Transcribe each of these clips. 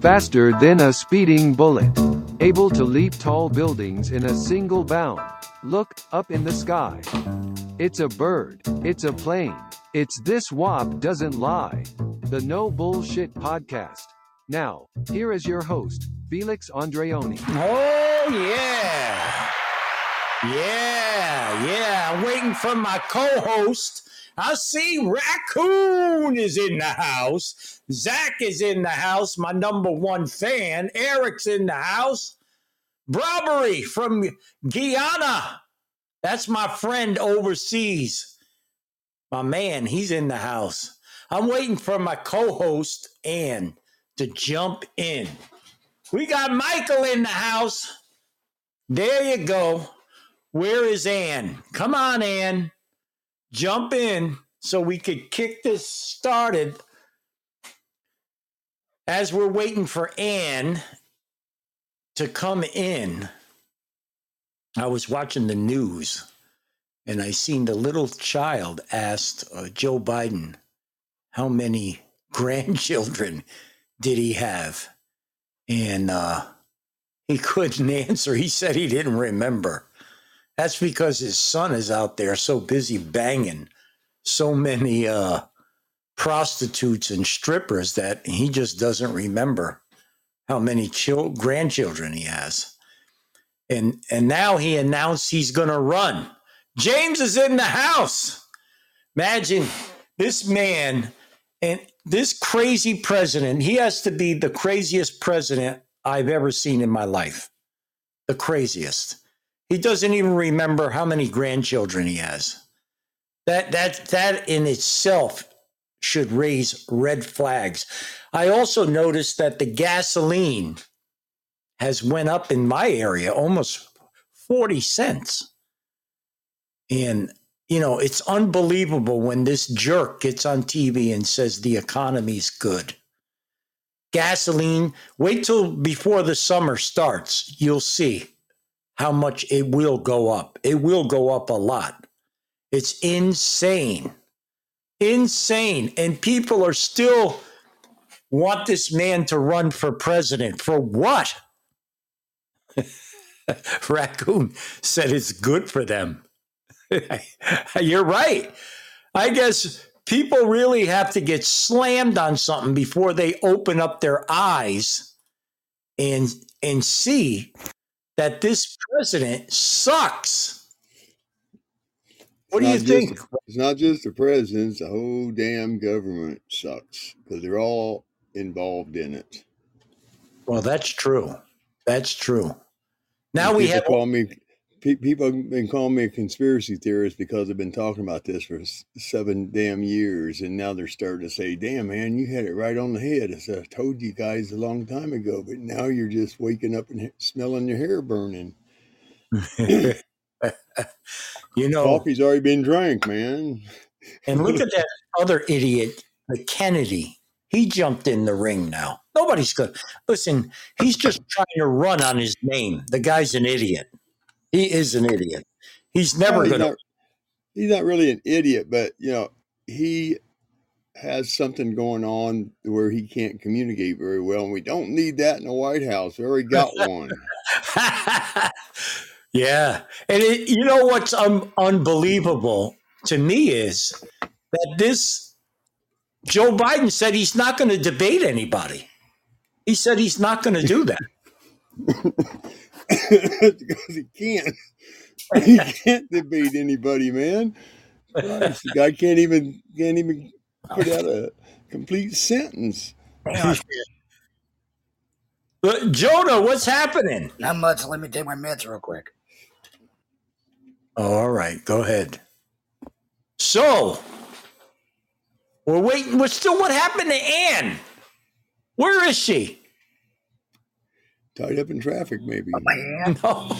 faster than a speeding bullet, able to leap tall buildings in a single bound. Look, up in the sky. It's a bird, it's a plane, it's this Wop doesn't lie. The No Bullshit Podcast. Now, here is your host, Felix Andreoni. Oh, yeah. Yeah, yeah. I'm waiting for my co host. I see Raccoon is in the house. Zach is in the house, my number one fan. Eric's in the house. Robbery from Guyana. That's my friend overseas. My man, he's in the house. I'm waiting for my co host, Ann, to jump in. We got Michael in the house. There you go. Where is Ann? Come on, Ann. Jump in so we could kick this started. As we're waiting for Ann to come in, I was watching the news and I seen the little child asked uh, Joe Biden how many grandchildren did he have, and uh, he couldn't answer. He said he didn't remember. That's because his son is out there so busy banging so many uh, prostitutes and strippers that he just doesn't remember how many chil- grandchildren he has. And and now he announced he's going to run. James is in the house. Imagine this man and this crazy president. He has to be the craziest president I've ever seen in my life. The craziest. He doesn't even remember how many grandchildren he has. That that that in itself should raise red flags. I also noticed that the gasoline has went up in my area almost 40 cents. And you know, it's unbelievable when this jerk gets on TV and says the economy's good. Gasoline, wait till before the summer starts. You'll see how much it will go up. It will go up a lot. It's insane. Insane. And people are still want this man to run for president. For what? Raccoon said it's good for them. You're right. I guess people really have to get slammed on something before they open up their eyes and and see that this president sucks. What do you think? The, it's not just the president; the whole damn government sucks because they're all involved in it. Well, that's true. That's true. Now we have call me people have been calling me a conspiracy theorist because I've been talking about this for seven damn years, and now they're starting to say, "Damn, man, you had it right on the head." As I told you guys a long time ago, but now you're just waking up and smelling your hair burning. you know, coffee's already been drank, man. and look at that other idiot, the Kennedy. He jumped in the ring now. Nobody's good. Listen, he's just trying to run on his name. The guy's an idiot. He is an idiot. He's never going to. He's not really an idiot, but you know he has something going on where he can't communicate very well, and we don't need that in the White House. We already got one. yeah, and it, you know what's un- unbelievable to me is that this Joe Biden said he's not going to debate anybody. He said he's not going to do that. because he can't. He can't debate anybody, man. Christ, the guy can't even can't even put out a complete sentence. But Jonah, what's happening? Not much. Let me take my meds real quick. Oh, all right, go ahead. So we're waiting. We're still. What happened to Ann? Where is she? Tied up in traffic, maybe. Oh, my hand. No.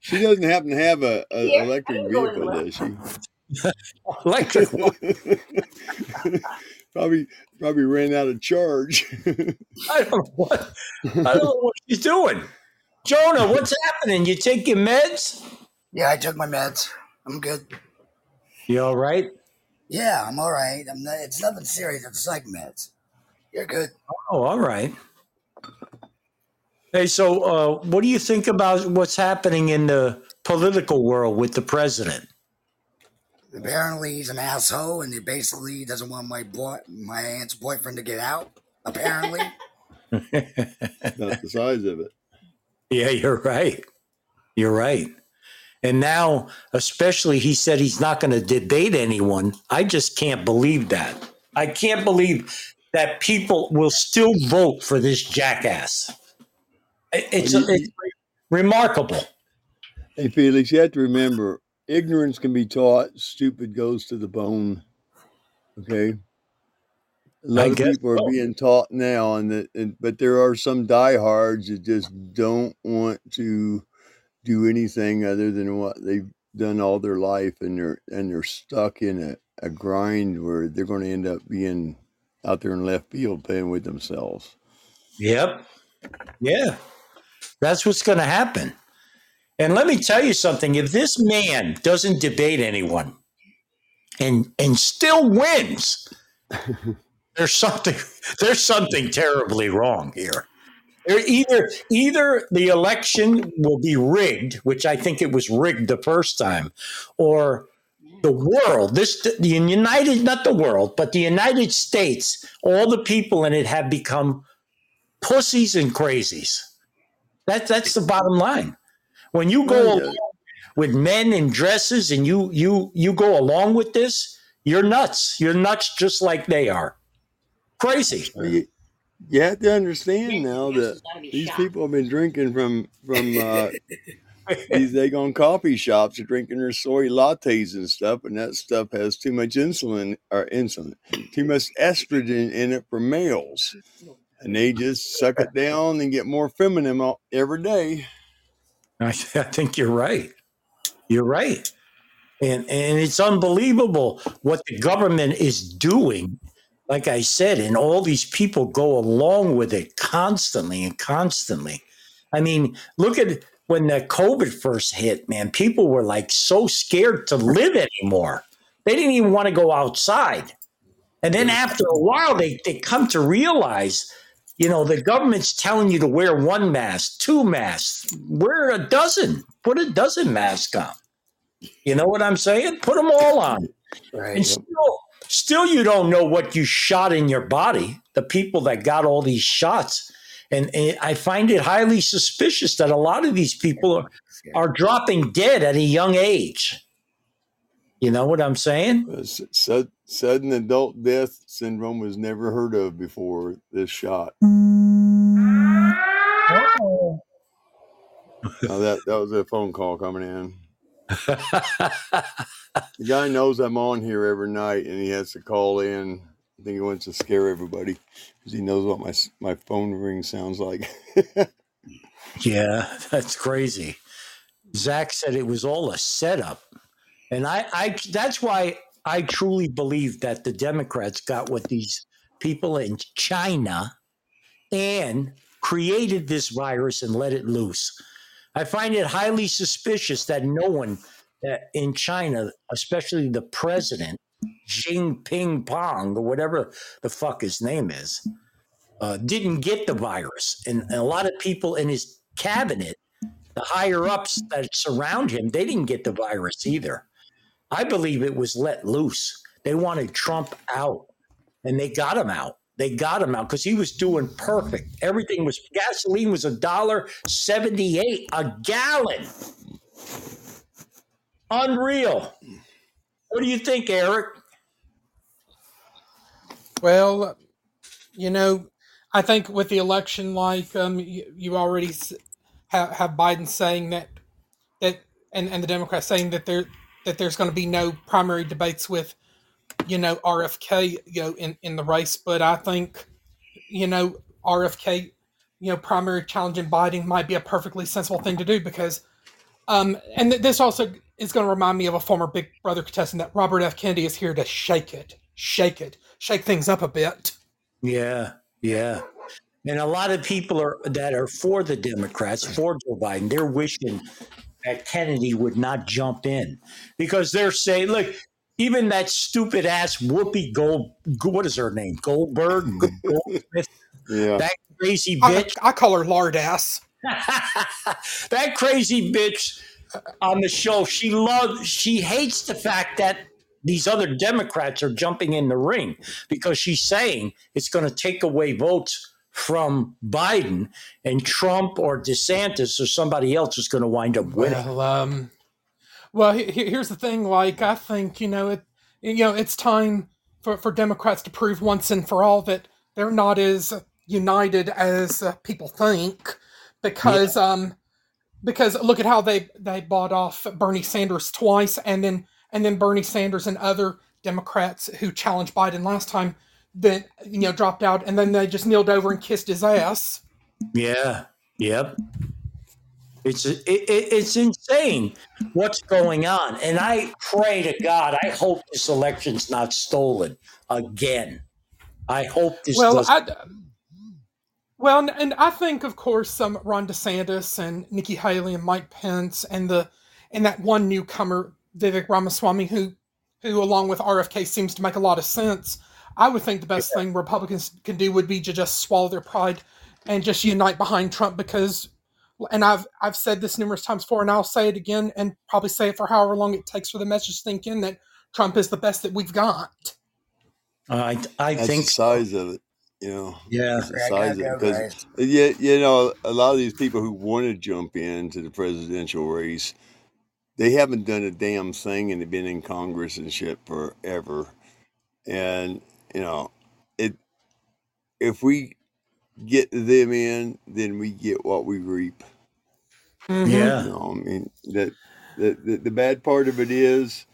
She doesn't happen to have a, a yeah, electric vehicle, does she? electric. probably probably ran out of charge. I don't know what I don't know what she's doing. Jonah, what's happening? You take your meds? Yeah, I took my meds. I'm good. You all right? Yeah, I'm all right. I'm not, it's nothing serious. It's psych meds. You're good. Oh, all right. Hey, so uh, what do you think about what's happening in the political world with the president? Apparently, he's an asshole, and he basically doesn't want my boy, my aunt's boyfriend to get out. Apparently, Not the size of it. Yeah, you're right. You're right. And now, especially, he said he's not going to debate anyone. I just can't believe that. I can't believe that people will still vote for this jackass. It- It's, you- it's remarkable. Hey, Felix, you have to remember ignorance can be taught, stupid goes to the bone. Okay. A lot I of guess people are being taught now, and, that, and but there are some diehards that just don't want to do anything other than what they've done all their life, and they're and they're stuck in a, a grind where they're going to end up being out there in left field playing with themselves. Yep. Yeah. That's what's going to happen. And let me tell you something if this man doesn't debate anyone and and still wins, there's something there's something terribly wrong here. Either either the election will be rigged, which I think it was rigged the first time, or the world, this the United not the world, but the United States, all the people in it have become pussies and crazies. That that's the bottom line. When you go Oh, yeah. along with men in dresses and you you you go along with this, you're nuts. You're nuts just like they are. Crazy. Well, You, you have to understand now that these people have been drinking from from uh, these egg coffee shops are drinking their soy lattes and stuff, and that stuff has too much insulin or insulin, too much estrogen in it for males, and they just suck it down and get more feminine every day. I, I think you're right. You're right. And and it's unbelievable what the government is doing. Like I said, and all these people go along with it constantly and constantly. I mean, look at when the COVID first hit, man. People were like so scared to live anymore. They didn't even want to go outside. And then mm. after a while, they, they come to realize, you know, the government's telling you to wear one mask, two masks, wear a dozen, put a dozen masks on. You know what I'm saying? Put them all on. And still, still, you don't know what you shot in your body, the people that got all these shots. And, and I find it highly suspicious that a lot of these people are, are dropping dead at a young age. You know what I'm saying? S- sud- sudden adult death syndrome was never heard of before this shot. Oh, that that was a phone call coming in. The guy knows I'm on here every night, and he has to call in. I think he wants to scare everybody because he knows what my my phone ring sounds like. Yeah, that's crazy. Zach said it was all a setup. And I, I that's why I truly believe that the Democrats got what these people in China and created this virus and let it loose. I find it highly suspicious that no one uh, in China, especially the president, Jinping Pong, or whatever the fuck his name is, uh, didn't get the virus. And, and a lot of people in his cabinet, the higher ups that surround him, they didn't get the virus either. I believe it was let loose. They wanted Trump out, and they got him out. They got him out because he was doing perfect. Everything was gasoline was a dollar seventy eight a gallon. Unreal. What do you think, Eric? Well, you know, I think with the election, like um, you, you already have, have Biden saying that that and, and the Democrats saying that there that there's going to be no primary debates with you know RFK you know in, in the race, but I think you know RFK you know primary challenging Biden might be a perfectly sensible thing to do because um and th- this also is going to remind me of a former Big Brother contestant that Robert F Kennedy is here to shake it, shake it, shake things up a bit. Yeah, yeah. And a lot of people are that are for the Democrats, for Joe Biden, they're wishing that Kennedy would not jump in because they're saying, look, even that stupid ass Whoopi Gold, what is her name? Goldberg, Goldsmith, yeah, that crazy I, bitch. I call her lard ass. that crazy bitch on the show, she loves, she hates the fact that these other Democrats are jumping in the ring because she's saying it's going to take away votes from Biden and Trump or DeSantis or somebody else is going to wind up winning. Well, um, well, he- he- here's the thing. Like, I think you know it. You know, it's time for for Democrats to prove once and for all that they're not as united as uh, people think. Because, um, because look at how they they bought off Bernie Sanders twice, and then and then Bernie Sanders and other Democrats who challenged Biden last time, then you know dropped out, and then they just kneeled over and kissed his ass. Yeah. Yep. It's it, it, it's insane what's going on, and I pray to God. I hope this election's not stolen again. I hope this. Well, doesn't- I, well, and- I think, of course, um, Ron DeSantis and Nikki Haley and Mike Pence and the and that one newcomer Vivek Ramaswamy, who who along with RFK seems to make a lot of sense. I would think the best thing Republicans can do would be to just swallow their pride and just unite behind Trump because. And I've I've said this numerous times before, and I'll say it again, and probably say it for however long it takes for the message to sink in that Trump is the best that we've got. Uh, I I That's think the size of it, you know. yeah. The size of it. guys. Because yeah, you know, a lot of these people who want to jump into the presidential race, they haven't done a damn thing and they've been in Congress and shit forever. And you know, it if we get them in, then we get what we reap. Mhm. Yeah. You know, I mean that the, the the bad part of it is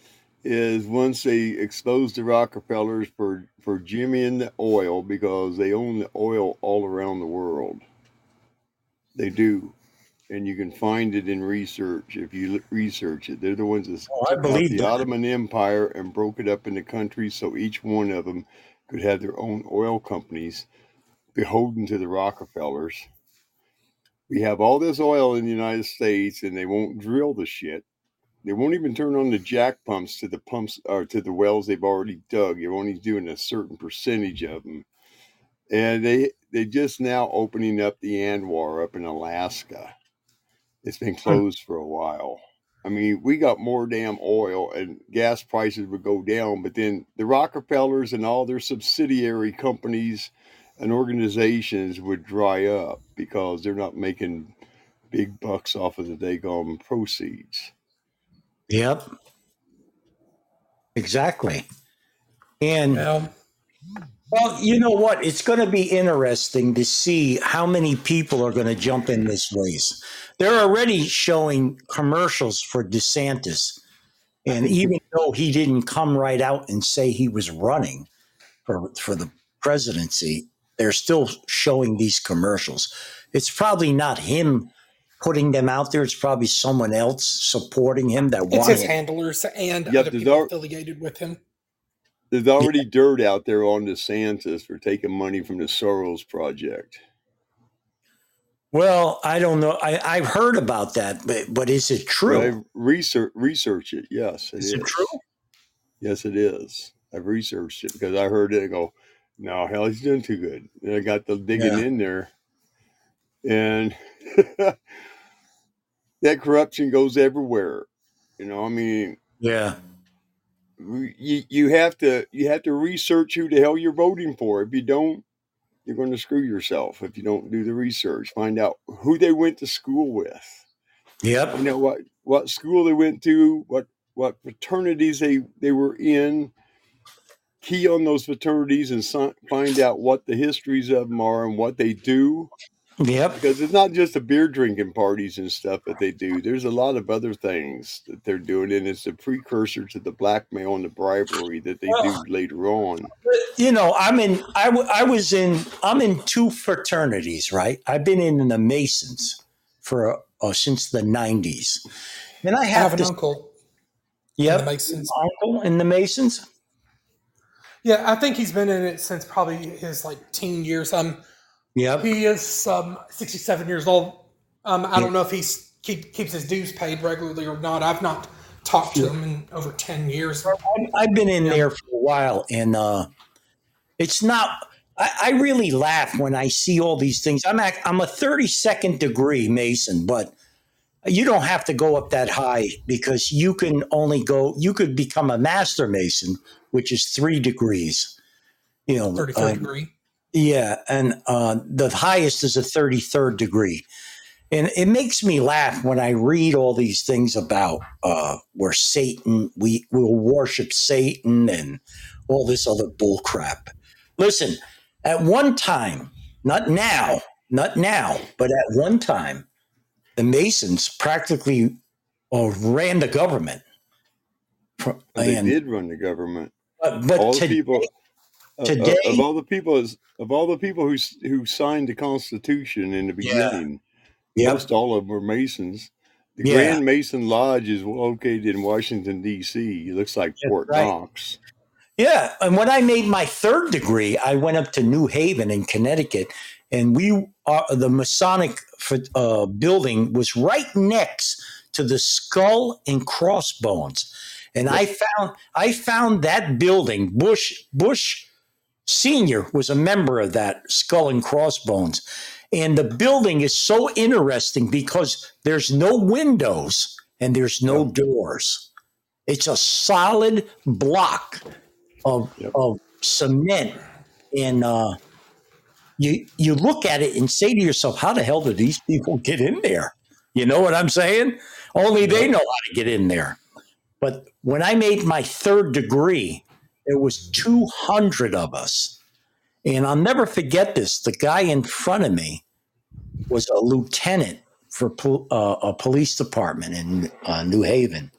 is once they expose the Rockefellers for for jimmying the oil because they own the oil all around the world. They do, and you can find it in research if you research it. They're the ones that Oh, I believe the that. Ottoman Empire and broke it up into countries so each one of them could have their own oil companies beholden to the Rockefellers. We have all this oil in the United States, and they won't drill the shit. They won't even turn on the jack pumps to the pumps or to the wells they've already dug. They're only doing a certain percentage of them, and they they just now opening up the ANWR up in Alaska. It's been closed for a while. I mean, we got more damn oil, and gas prices would go down, but then the Rockefellers and all their subsidiary companies and organizations would dry up because they're not making big bucks off of the daggone proceeds. Yep. Exactly. And Well, well, you know what? It's going to be interesting to see how many people are going to jump in this race. They're already showing commercials for DeSantis. And even though he didn't come right out and say he was running for, for the presidency, they're still showing these commercials. It's probably not him putting them out there. It's probably someone else supporting him that it's wanted. his handlers and Yep, other there's people al- affiliated with him. There's already dirt out there on DeSantis for taking money from the Soros project. Well, I don't know. I, I've heard about that, but but is it true? I've research research it. Yes, it Is is. it true? Yes, it is. I've researched it because I heard it and go, no, hell, he's doing too good. And I got the digging Yeah. in there, and that corruption goes everywhere. You know, I mean, Yeah. You you have to you have to research who the hell you're voting for. If you don't, you're going to screw yourself. If you don't do the research, find out who they went to school with. Yep. You know what what school they went to, what what fraternities they they were in. Key on those fraternities and find out what the histories of them are and what they do. Yep. Because it's not just the beer drinking parties and stuff that they do. There's a lot of other things that they're doing, and it's a precursor to the blackmail and the bribery that they Well- do later on. You know, I'm in. I, w- I was in. I'm in two fraternities, right? I've been in the Masons for uh, since the '90s, and I I have, have an to. uncle in Yep. Masons. Uncle in the Masons. Yeah, I think he's been in it since probably his like teen years. Um, Yep. he is um 67 years old. Um, I don't know if he keep, keeps his dues paid regularly or not. I've not talked to him in over 10 years. I've been in there for a while, and uh, it's not. I, I really laugh when I see all these things. I'm a, I'm a 32nd degree Mason, but you don't have to go up that high because you can only go. You could become a master Mason, which is three degrees. You know, Thirty third um, degree. Yeah, and uh, the highest is a 33rd degree. And it makes me laugh when I read all these things about uh, where Satan, we will worship Satan and all this other bull crap. Listen, at one time, not now, not now, but at one time, the Masons practically uh, ran the government. Fr- They did run the government. but, but all the today, people of, of, of all the people of all the people who who signed the Constitution in the yeah, beginning, yep, most all of them were Masons. The yeah, Grand Mason Lodge is located in Washington D.C. It looks like that's Fort right. Knox. Yeah, and when I made my third degree, I went up to New Haven in Connecticut, and we are the Masonic uh, building was right next to the Skull and Crossbones, and Yep. I found I found that building. Bush Bush Senior was a member of that Skull and Crossbones, and the building is so interesting because there's no windows and there's no Yep. doors. It's a solid block of Yep. of cement and uh you you look at it and say to yourself how the hell did these people get in there you know what i'm saying only they know how to get in there but when i made my third degree there was 200 of us and i'll never forget this the guy in front of me was a lieutenant for uh, a police department in uh, new haven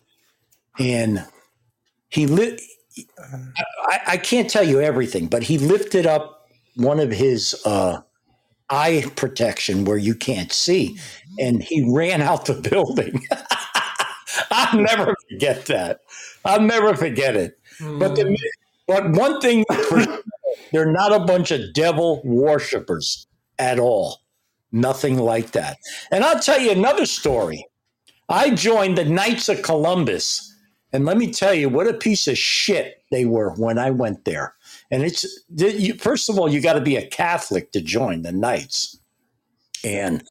and he lit I, I can't tell you everything, but he lifted up one of his uh, eye protection where you can't see, and he ran out the building. I'll never forget that. I'll never forget it. But Mm, the, but one thing for they're not a bunch of devil worshippers at all. Nothing like that. And I'll tell you another story. I joined the Knights of Columbus. And let me tell you what a piece of shit they were when I went there. And it's first of all, you got to be a Catholic to join the Knights. And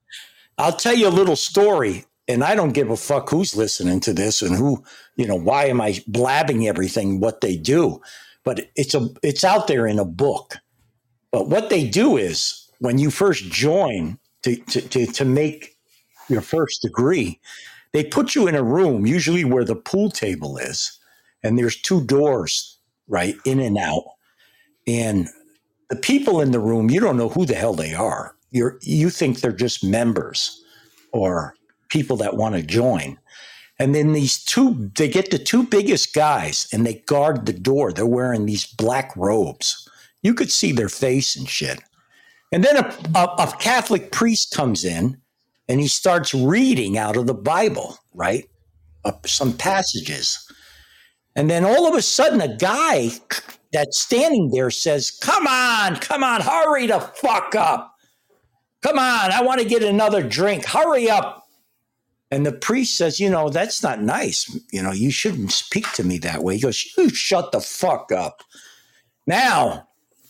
I'll tell you a little story. And I don't give a fuck who's listening to this and who, you know, why am I blabbing everything what they do? But it's a it's out there in a book. But what they do is when you first join to to to, to make your first degree, they put you in a room, usually where the pool table is, and there's two doors, right, in and out. And the people in the room, you don't know who the hell they are. You're you think they're just members or people that want to join. And then these two, they get the two biggest guys and they guard the door. They're wearing these black robes. You could see their face and shit. And then a, a, a Catholic priest comes in and he starts reading out of the Bible, right? Uh, some passages. And then all of a sudden, a guy that's standing there says, Come on, come on, hurry the fuck up. Come on, I want to get another drink. Hurry up. And the priest says, You know, that's not nice. You know, you shouldn't speak to me that way. He goes, You shut the fuck up. Now,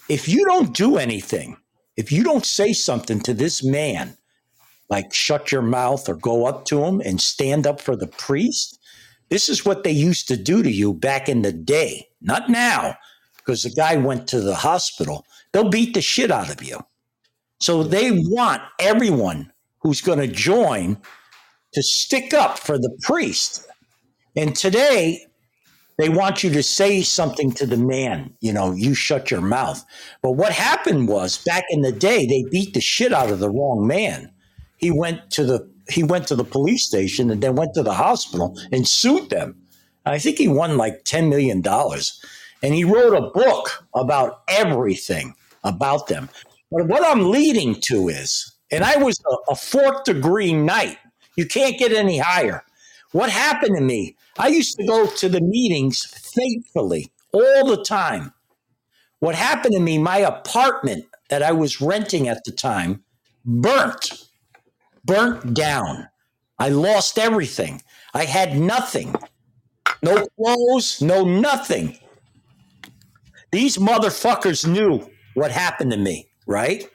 if you don't do anything, if you don't say something to this man, like shut your mouth or go up to him and stand up for the priest, this is what they used to do to you back in the day, not now, because the guy went to the hospital. They'll beat the shit out of you. So they want everyone who's going to join to stick up for the priest. And today, they want you to say something to the man, you know, you shut your mouth. But what happened was back in the day, they beat the shit out of the wrong man. He went to the he went to the police station and then went to the hospital and sued them. I think he won like $10 million. And he wrote a book about everything about them. But what I'm leading to is, and I was a, a fourth degree knight. You can't get any higher. What happened to me? I used to go to the meetings faithfully all the time. What happened to me, my apartment that I was renting at the time burnt, burnt down. I lost everything. I had nothing. No clothes, no nothing. These motherfuckers knew what happened to me, right?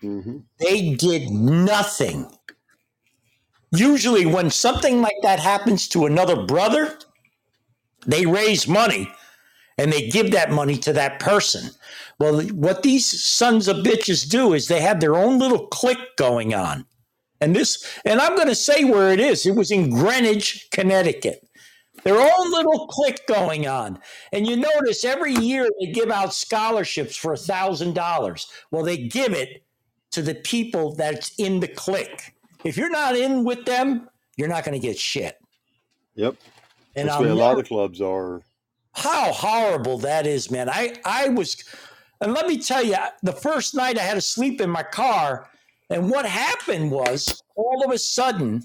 hmm They did nothing. Usually, when something like that happens to another brother, they raise money and they give that money to that person. Well, what these sons of bitches do is they have their own little clique going on. And this, and I'm going to say where it is. It was in Greenwich, Connecticut. Their own little clique going on. And you notice every year they give out scholarships for a thousand dollars. Well, they give it to the people that's in the clique. If you're not in with them, you're not going to get shit. Yep. And That's I'll way a lot of clubs are. how horrible that is, man. I I was, and let me tell you, the first night I had to sleep in my car, and what happened was all of a sudden,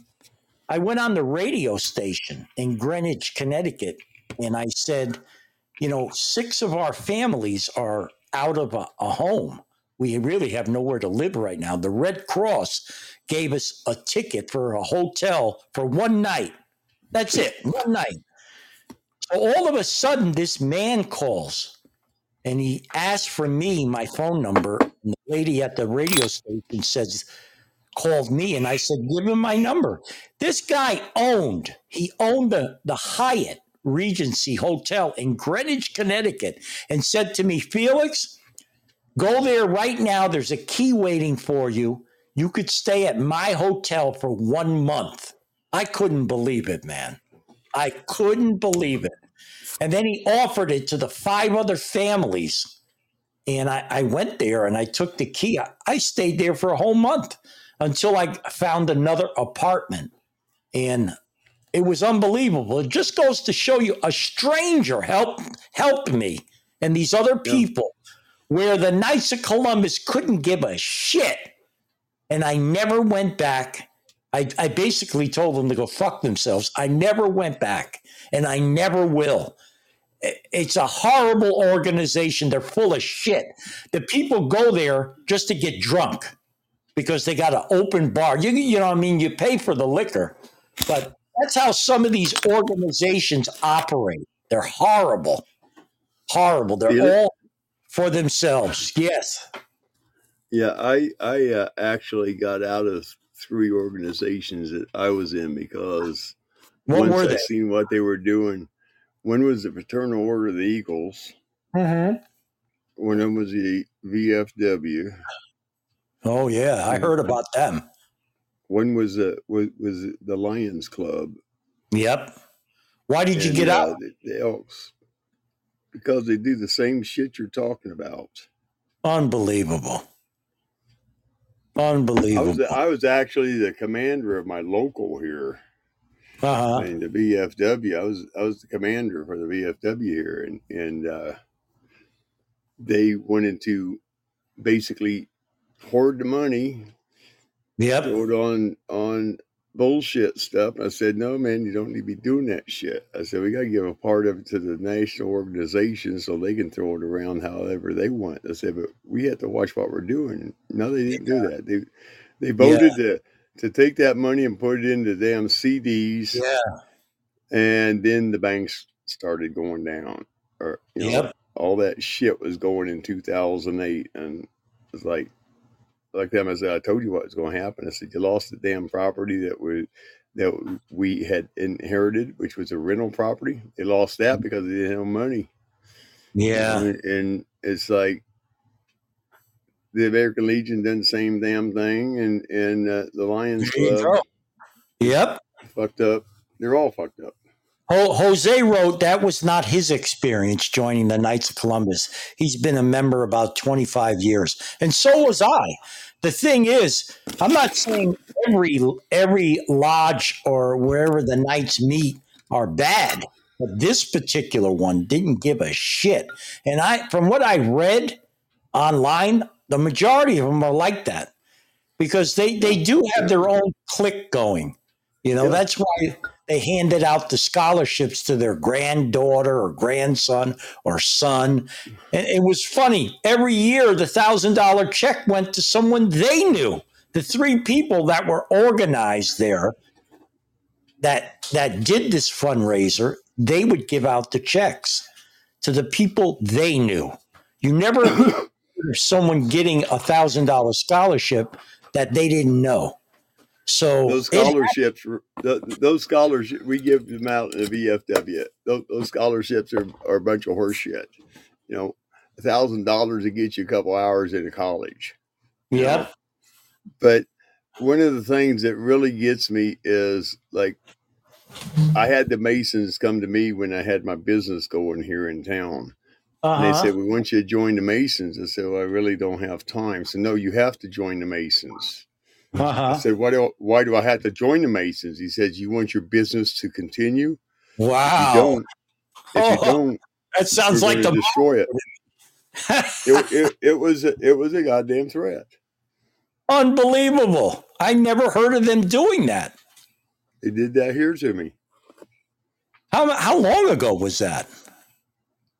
I went on the radio station in Greenwich, Connecticut, and I said, you know, six of our families are out of a, a home. We really have nowhere to live right now. The Red Cross gave us a ticket for a hotel for one night. That's it, one night. So all of a sudden, this man calls and he asks for me, my phone number. And the lady at the radio station says, called me. And I said, give him my number. This guy owned, he owned the, the Hyatt Regency Hotel in Greenwich, Connecticut, and said to me, Felix, go there right now. There's a key waiting for you. You could stay at my hotel for one month. I couldn't believe it, man. I couldn't believe it. And then he offered it to the five other families. And I, I went there and I took the key. I, I stayed there for a whole month until I found another apartment. And it was unbelievable. It just goes to show you a stranger helped helped me and these other Yeah. people where the Knights of Columbus couldn't give a shit. And I never went back. I, I basically told them to go fuck themselves. I never went back and I never will. It's a horrible organization. They're full of shit. The people go there just to get drunk because they got an open bar. You, you know what I mean? You pay for the liquor, but that's how some of these organizations operate. They're horrible. Horrible. They're all for themselves. Yes. Yeah, I I uh, actually got out of three organizations that I was in because What once I they? seen what they were doing. One was the Fraternal Order of the Eagles. Mm-hmm. One of them was the VFW. Oh yeah, I heard about them. One was the was, was the Lions Club. Yep. Why did you and, get uh, out? The, the Elks. Because they do the same shit you're talking about. Unbelievable. I was Unbelievable. I was actually the commander of my local here. Uh huh. and the VFW. I was I was the commander for the VFW here, and and uh, they went into basically hoard the money, Yep. throw it on on bullshit stuff. And I said, no, man, you don't need to be doing that shit. I said we got to give a part of it to the national organization so they can throw it around however they want. I said, but we have to watch what we're doing. No, they didn't do that. They they voted to to take that money and put it into damn CDs Yeah. and then the banks started going down or you know Yep. all that shit was going in 2008 and it's like like them i said i told you what was going to happen i said you lost the damn property that we that we had inherited which was a rental property they lost that because they didn't have money Yeah. and, and it's like the american legion done the same damn thing and and uh, the lions club. Yep. fucked up they're all fucked up Jose wrote that was not his experience joining the Knights of Columbus. He's been a member about 25 years, and so was I. The thing is, I'm not saying every every lodge or wherever the Knights meet are bad, but this particular one didn't give a shit. And I, from what I read online, the majority of them are like that because they they do have their own clique going. You know, that's why they handed out the scholarships to their granddaughter or grandson or son. And it was funny. Every year, the thousand dollar check went to someone they knew. The three people that were organized there that that did this fundraiser, they would give out the checks to the people they knew. You never someone getting a thousand dollar scholarship that they didn't know. So Those scholarships, th- those scholarships, we give them out in the VFW. Those, those scholarships are, are a bunch of horse shit. You know, a thousand dollars to get you a couple hours into college. you know? But one of the things that really gets me is like, I had the Masons come to me when I had my business going here in town. And they Uh-huh. said, We want you to join the Masons. I said, Well, I really don't have time. So, no, you have to join the Masons. I Uh-huh. I said, why do, why do I have to join the Masons? He said, You want your business to continue? If you Wow. don't, if you Oh, don't, That sounds like the destroy it. It, it. it was a, it was a goddamn threat. unbelievable. I never heard of them doing that. They did that here to me. How how long ago was that?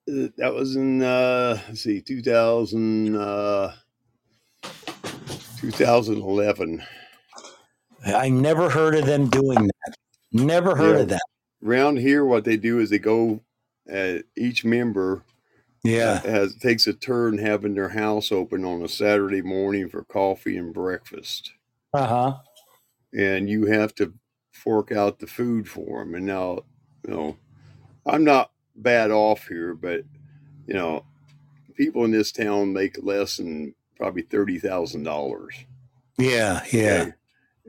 Uh, That was in uh, let's see, 2000, uh, 2011. I never heard of them doing that. Never heard Yeah. of that. Around here, what they do is they go. Uh, each member Yeah. has takes a turn having their house open on a Saturday morning for coffee and breakfast. Uh-huh. and you have to fork out the food for them. And now, you know, I'm not bad off here, but you know, people in this town make less than probably thirty thousand dollars. Yeah, yeah.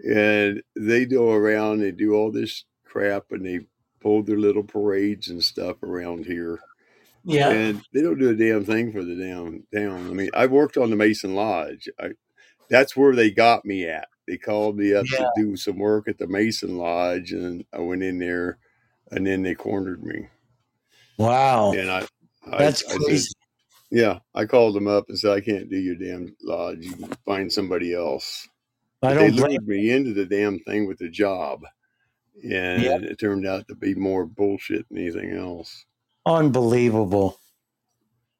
and they go around and do all this crap, and they pull their little parades and stuff around here, Yeah. and they don't do a damn thing for the damn town. I mean, I worked on the Mason Lodge. I, that's where they got me at. They called me up Yeah. to do some work at the Mason Lodge, and I went in there, and then they cornered me. Wow. And I, I That's I said, crazy. Yeah, I called them up and said, I can't do your damn lodge. You can find somebody else. I But don't they blame lured me into the damn thing with the job, and Yep. it turned out to be more bullshit than anything else. Unbelievable.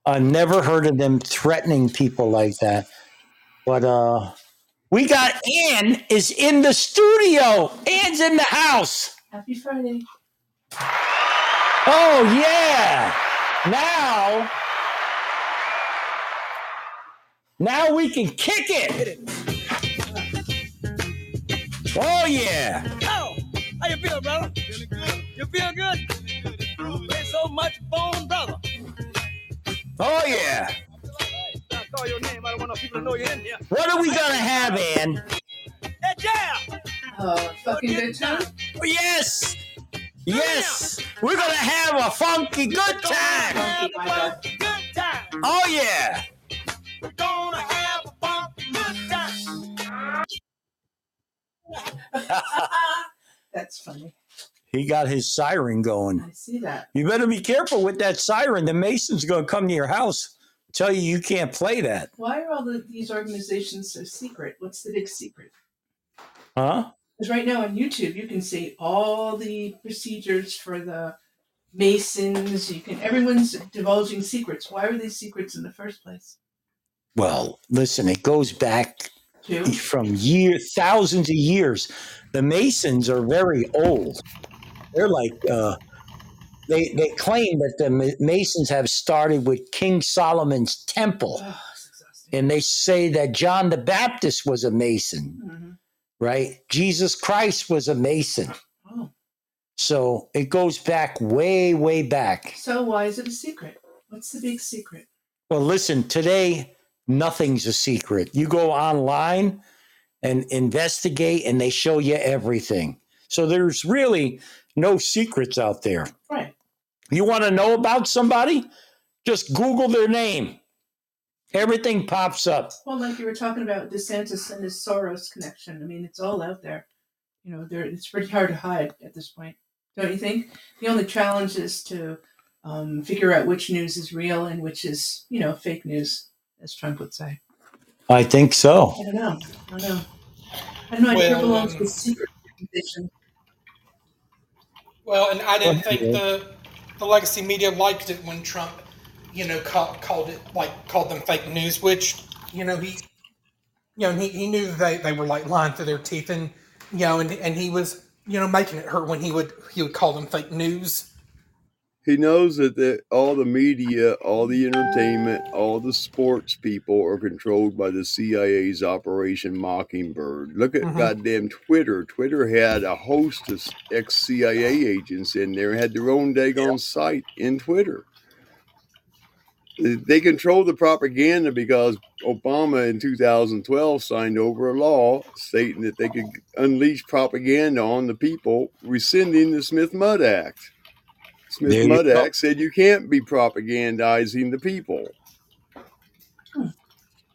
I never heard of them threatening people like that. But uh we got Ann is in the studio. Ann's in the house. Happy Friday. Oh yeah. Now now we can kick it. Oh yeah. Oh, how you feel, brother? Feeling good. You feel good? Play so much phone, brother. Oh yeah. I call your name. I don't want people to know you're in here. What are we gonna have, Ann? Hey, yeah. Uh, oh, fucking good time. Oh, yes. Yes. We're gonna have a funky good time. Have a funky good time. Oh yeah. We're gonna have a funky good time. That's funny. He got his siren going. I see that. You better be careful with that siren. The Mason's going to come to your house, tell you you can't play that. Why are all the, these organizations so secret? What's the big secret? Huh? Because right now on YouTube, you can see all the procedures for the Masons. You can. Everyone's divulging secrets. Why are these secrets in the first place? Well, listen, it goes back Two. from years, thousands of years. The Masons are very old. They're like, uh, they, they claim that the Masons have started with King Solomon's temple. Oh. And they say that John the Baptist was a Mason, Mhm. right? Jesus Christ was a Mason. Oh, So it goes back way, way back. so why is it a secret? What's the big secret? Well, listen, today, nothing's a secret. You go online and investigate, and they show you everything. So there's really no secrets out there. Right. You want to know about somebody? Just Google their name. Everything pops up. Well, like you were talking about DeSantis and his Soros connection. I mean, it's all out there. You know, there it's pretty hard to hide at this point, don't you think? The only challenge is to um, figure out which news is real and which is, you know, fake news, as Trump would say. I think so. I don't know. I don't know. I don't know. I never Well, belonged um, to a secret organization. Well, and I didn't think the the legacy media liked it when Trump, you know, called, called it like called them fake news, which you know he, you know, he, he knew they, they were like lying through their teeth, and you know, and and he was you know making it hurt when he would he would call them fake news. He knows that the, all the media, all the entertainment, all the sports people are controlled by the CIA's Operation Mockingbird. Look at Mhm. goddamn Twitter. Twitter had a host of ex CIA agents in there, had their own daggone site in Twitter. They control the propaganda because Obama in 2012 signed over a law stating that they could unleash propaganda on the people, rescinding the Smith-Mundt Act. There Smith you Mundt go. Act said you can't be propagandizing the people.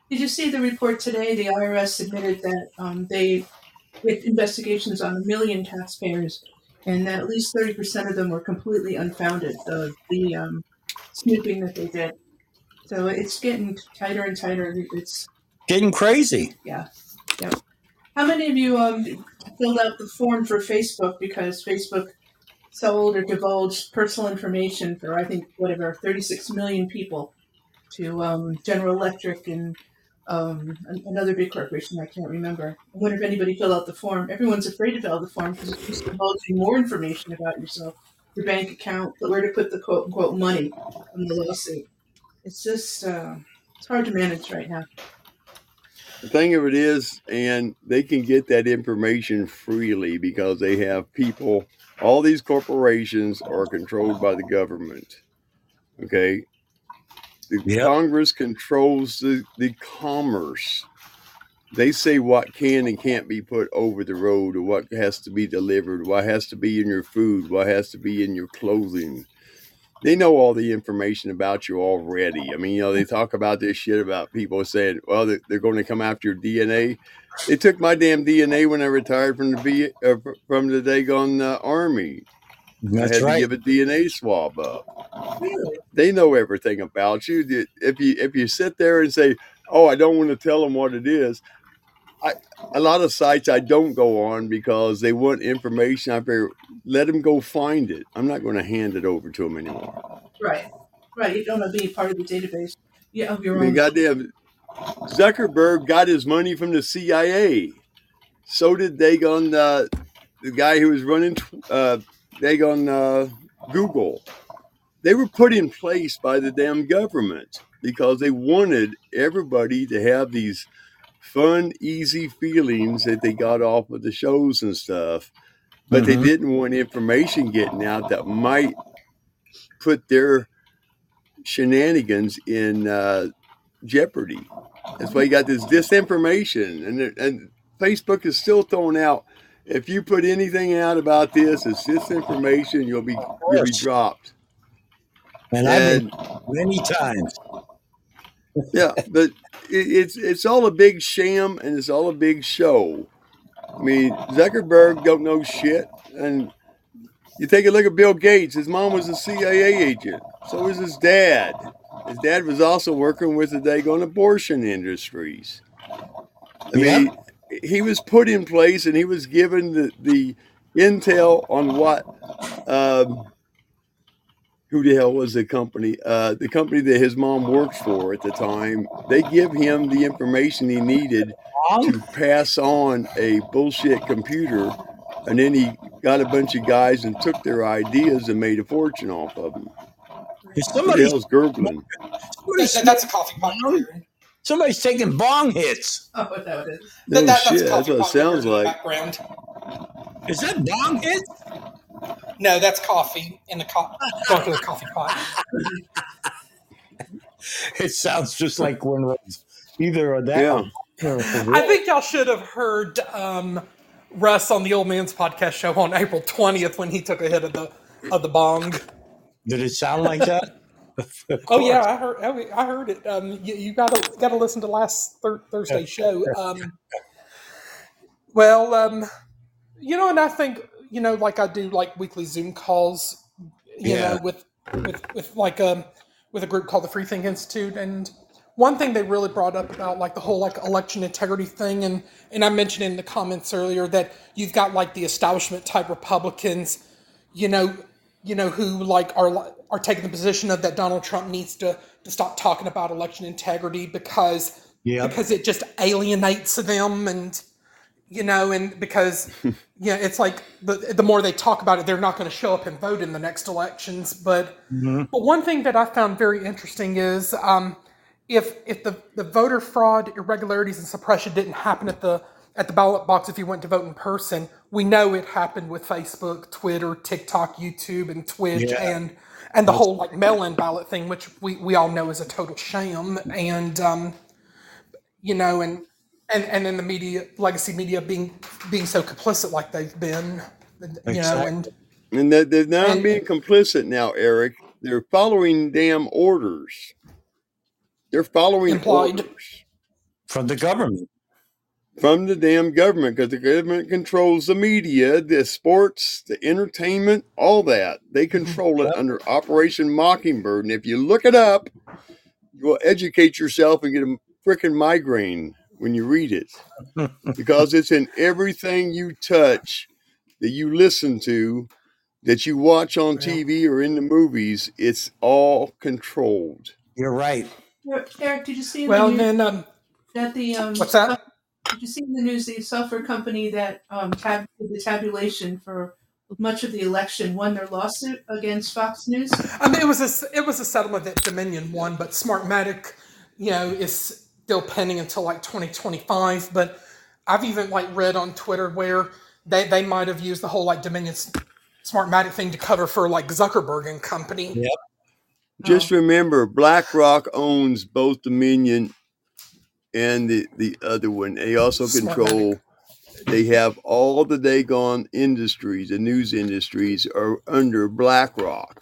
Did you see the report today? The IRS admitted that um, they did investigations on a million taxpayers, and that at least thirty percent of them were completely unfounded. The the um, snooping that they did. So it's getting tighter and tighter. It's Getting crazy. yeah, yeah. How many of you um, filled out the form for Facebook because Facebook sold or divulged personal information for I think whatever thirty six million people to um, General Electric and um, another big corporation I can't remember. I wonder if anybody filled out the form. Everyone's afraid to fill out the form because it's just divulging more information about yourself, your bank account, where to put the quote unquote money from the lawsuit. It's just uh, it's hard to manage right now. The thing of it is, and they can get that information freely because they have people, all these corporations are controlled by the government. Okay. The Yep. Congress controls the, the commerce. They say what can and can't be put over the road, or what has to be delivered, what has to be in your food, what has to be in your clothing. They know all the information about you already. I mean, you know, they talk about this shit about people saying, well, they- they're going to come after your DNA. They took my damn DNA when I retired from the V, uh, from the Dagon uh, Army. I had right. to give a DNA swab up they know everything about you. If you if you sit there and say, "Oh, I don't want to tell them what it is," I a lot of sites I don't go on because they want information. I figure let them go find it. I'm not going to hand it over to them anymore. Right. Right. You don't want to be part of the database. Yeah, of I your mean, own. goddamn, Zuckerberg got his money from the CIA. So did Dagon, uh, the guy who was running uh, Dagon uh, Google. They were put in place by the damn government because they wanted everybody to have these fun, easy feelings that they got off of the shows and stuff. But they Mhm. didn't want information getting out that might put their shenanigans in uh, jeopardy. That's why you got this disinformation, and and Facebook is still throwing out. If you put anything out about this, it's disinformation. You'll be you'll be dropped. And I've been many times. yeah, but it, it's it's all a big sham and it's all a big show. I mean, Zuckerberg don't know shit, and you take a look at Bill Gates. His mom was a CIA agent. So was his dad. His dad was also working with the Dagon abortion industries. I Yeah. mean, he was put in place and he was given the, the intel on what um, who the hell was the company? Uh, the company that his mom worked for at the time. They give him the information he needed to pass on a bullshit computer, and then he got a bunch of guys and took their ideas and made a fortune off of them. If the somebody's, hell's gurgling? somebody's, That- that's a coffee pot. somebody's taking bong hits. Oh, is that what it is? No That- that- that's shit, a that's what it pot we heard sounds like. Background. Is that bong hits? No, that's coffee in the co- going to the coffee pot. It sounds just like one of those. Either of that. Yeah. I think y'all should have heard um, Russ on the Old Man's podcast show on April twentieth when he took a hit of the of the bong. Did it sound like that? Oh yeah, I heard. oh, I heard it. Um, you, you gotta gotta listen to last thir- Thursday's show. Um, well, um, you know, and I think you know, like I do, like weekly Zoom calls. You Yeah. know, with with with like um with a group called the Free Think Institute, and one thing they really brought up about like the whole like election integrity thing, and and I mentioned in the comments earlier that you've got like the establishment type Republicans you know, you know who like are are taking the position of that Donald Trump needs to to stop talking about election integrity because Yep. because it just alienates them and you know, and because yeah, it's like the the more they talk about it, they're not going to show up and vote in the next elections. But Mhm. but one thing that I found very interesting is um, if if the, the voter fraud, irregularities, and suppression didn't happen at the at the ballot box if you went to vote in person, we know it happened with Facebook, Twitter, TikTok, YouTube, and Twitch, Yeah. and and the whole like mail-in ballot thing, which we, we all know is a total sham. And um, you know, and and and then the media, legacy media, being being so complicit like they've been, you know, and Exactly. And that they're not and being complicit now, Eric. They're following damn orders. They're following implied. orders From the government. from the damn government because the government controls the media, the sports, the entertainment, all that. They control it Yep. under Operation Mockingbird. And if you look it up, you will educate yourself and get a freaking migraine when you read it because it's in everything you touch that you listen to, that you watch on TV or in the movies. It's all controlled. You're right. Eric, did you see in the Well, news then um, that the um, what's that? Did you see in the news the software company that um, tab- did the tabulation for much of the election won their lawsuit against Fox News? I mean, it was a s- it was a settlement that Dominion won, but Smartmatic, you know, is still pending until like 2025. But I've even like read on Twitter where they they might have used the whole like Dominion Smartmatic thing to cover for like Zuckerberg and company. Yep. Oh. Just Oh, remember, BlackRock owns both Dominion and the, the other one. They also Smartmatic. control, they have all the Dagon industries, the news industries are under BlackRock.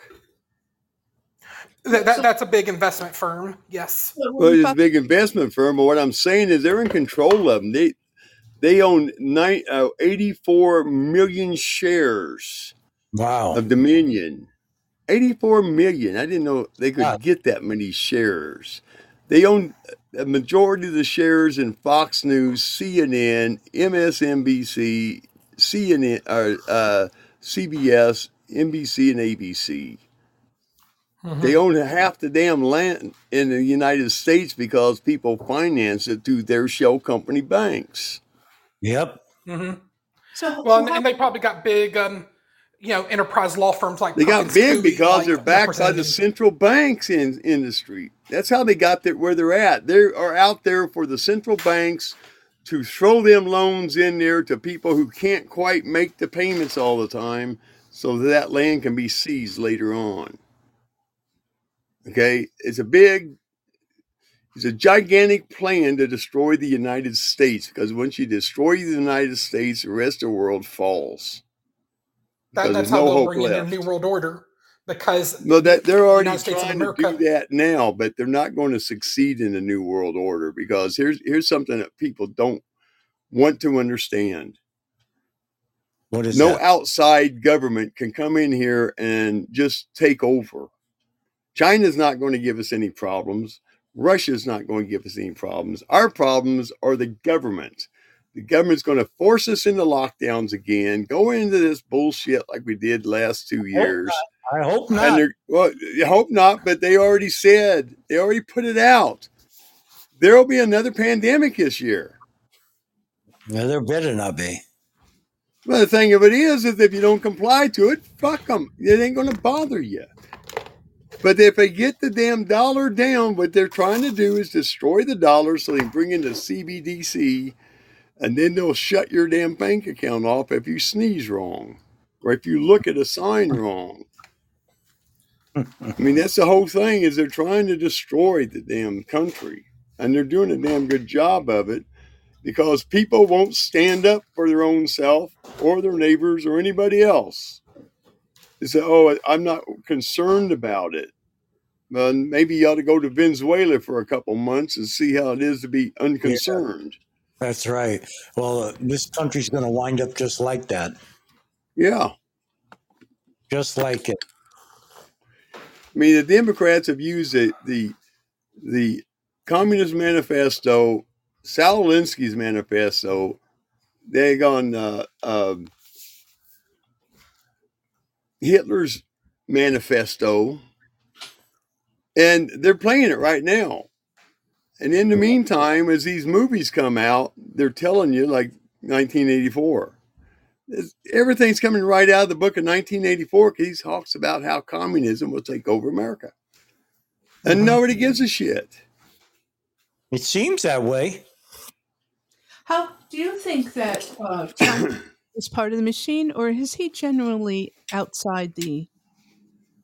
That, that so, that's a big investment firm. Yes. Well, it's a big investment firm, but what I'm saying is they're in control of them. They, they own nine, uh, 84 million shares Wow. of Dominion. 84 million. I didn't know they could God. get that many shares. They own a majority of the shares in Fox News, CNN, MSNBC, CNN, or uh, CBS, NBC, and ABC. Hmm They own half the damn land in the United States because people finance it through their shell company banks. Yep. hmm so, Well, and, and they probably got big, um, you know, enterprise law firms like They got big Coie, because they're backed by the central banks in industry. That's how they got there where they're at. They are out there for the central banks to throw them loans in there to people who can't quite make the payments all the time so that, that land can be seized later on. Okay? It's a big it's a gigantic plan to destroy the United States because once you destroy the United States, the rest of the world falls That, that's how no they'll hope bring in their. New World Order because No, that they're the already United States of trying to do America. that now, but they're not going to succeed in the new world order because here's here's something that people don't want to understand. What is No that? outside government can come in here and just take over. China's not going to give us any problems. Russia's not going to give us any problems. Our problems are the government. The government's going to force us into lockdowns again, go into this bullshit like we did last two Hope years. not. I hope not. they're well, I hope not, but they already said they already put it out. There will be another pandemic this year. Yeah, there better not be. Well, the thing of it is, is if you don't comply to it, fuck them. It ain't going to bother you. But if they get the damn dollar down, what they're trying to do is destroy the dollar so they bring in the CBDC, and then they'll shut your damn bank account off if you sneeze wrong or if you look at a sign wrong. I mean, that's the whole thing is they're trying to destroy the damn country, and they're doing a damn good job of it because people won't stand up for their own self or their neighbors or anybody else. They say, "Oh, I'm not concerned about it." Well, maybe you ought to go to Venezuela for a couple months and see how it is to be Yeah, unconcerned. that's right. Well, uh, this country's going to wind up just like that. Yeah, Just like it. I mean, the Democrats have used the the, the Communist Manifesto, Saul Alinsky's manifesto. They gone uh, um, Hitler's manifesto, and they're playing it right now. And in the meantime, as these movies come out, they're telling you like 1984. It's- everything's coming right out of the book of 1984 because he talks about how communism will take over America. And Mhm. nobody gives a shit. It seems that way. How do you think that uh, Trump is part of the machine, or is he generally outside the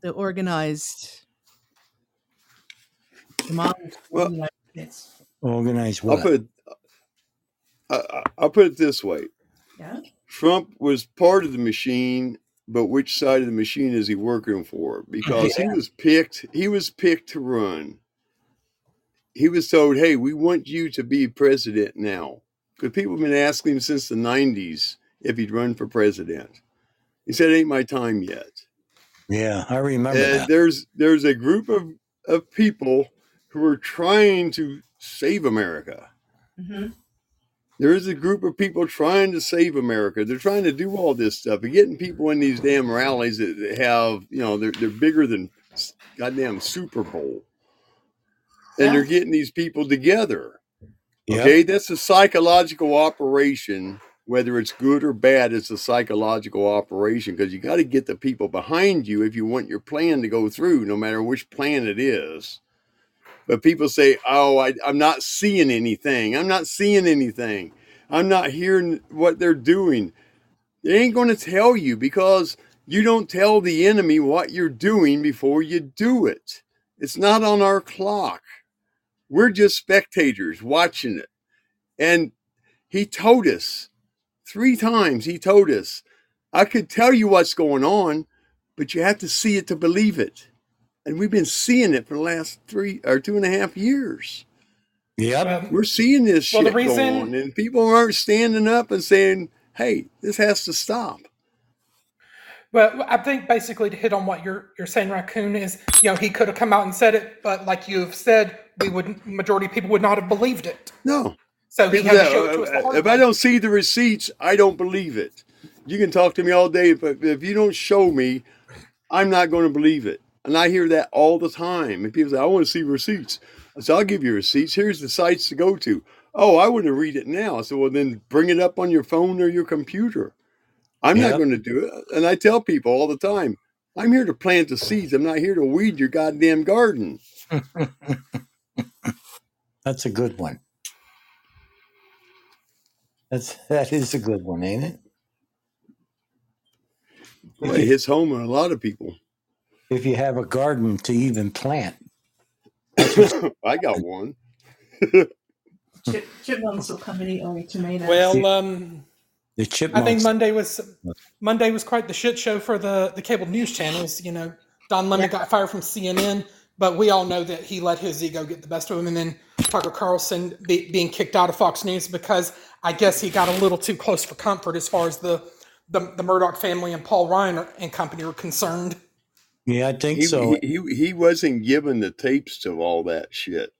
the organized? Well- the United States? Organized I'll what? put I, I- I'll put it this way Yeah. Trump was part of the machine, but which side of the machine is he working for? Because he was picked, he was picked to run. He was told, hey, we want you to be president now. Because people have been asking him since the 90s if he'd run for president. He said, ain't my time yet. Yeah, I remember And that. there's there's a group of, of people who are trying to save America. hmm There is a group of people trying to save America. They're trying to do all this stuff and getting people in these damn rallies that that have, you know, they're, they're bigger than goddamn Super Bowl. And they're getting these people together. Yep. Okay. That's a psychological operation. Whether it's good or bad, it's a psychological operation because you got to get the people behind you if you want your plan to go through, no matter which plan it is. But people say, "Oh, I, I'm not seeing anything. I'm not seeing anything. I'm not hearing what they're doing." They ain't going to tell you because you don't tell the enemy what you're doing before you do it. It's not on our clock. We're just spectators watching it. And he told us three times. He told us, "I could tell you what's going on, but you have to see it to believe it." And we've been seeing it for the last three or two and a half years. Yep. Um, We're seeing this Well, the shit reason- go on, and people aren't standing up and saying, "Hey, this has to stop." Well, I think basically to hit on what you're you're saying, Raccoon is you know he could have come out and said it, but like you've said, we would majority of people would not have believed it. No, So he People had to show it to us. the "Uh, hard if I don't see the receipts, I don't believe it. You can talk to me all day, but if you don't show me, I'm not going to believe it. And I hear that all the time. And people say, "I want to see receipts." I said, "I'll give you receipts. Here's the sites to go to." Oh, I want to read it now. So "Well, then bring it up on your phone or your computer." I'm Yep. not going to do it. And I tell people all the time, I'm here to plant the seeds. I'm not here to weed your goddamn garden. That's a good one. That's that is a good one, ain't it? Well, it hits home on a lot of people. If you have a garden to even plant. I got one. Chip, chipmunks will come and eat all your tomatoes. Well, um, The I think Monday was Monday was quite the shit show for the the cable news channels. You know, Don Lemon got fired from CNN, but we all know that he let his ego get the best of him, and then Tucker Carlson be, being kicked out of Fox News because I guess he got a little too close for comfort as far as the the, the Murdoch family and Paul Ryan are- and company are concerned. yeah, I think He, so. he, he he wasn't given the tapes of all that shit.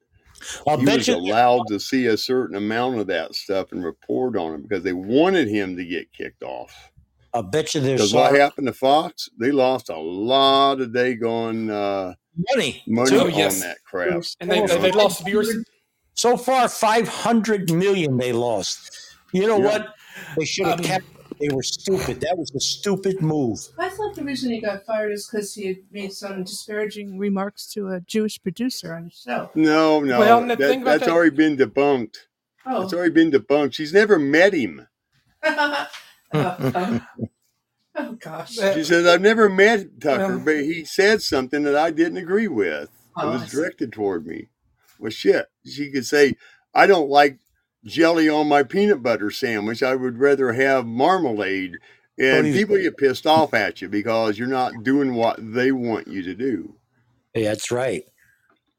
I'll he bet was you. allowed to see a certain amount of that stuff and report on it because they wanted him to get kicked off. I'll bet you there's Because what happened to Fox? They lost a lot of daggone uh, money. money too. Oh, on yes. that crap. And they, they, they lost viewers. So far, five hundred million they lost. You know Yeah. what? They should have Um, kept. They were stupid. That was a stupid move. I thought the reason he got fired is because he had made some disparaging remarks to a Jewish producer on his show. No, no, Well, that- thing that's that- already been debunked. Oh. That's already been debunked. She's never met him. oh, oh. Oh, gosh. She says, "I've never met Tucker, Well- but he said something that I didn't agree with. Oh, it I was see. directed toward me. Well, shit. She could say, I don't like jelly on my peanut butter sandwich. I would rather have marmalade. And Tony- people get pissed off at you because you're not doing what they want you to do. Hey, that's right.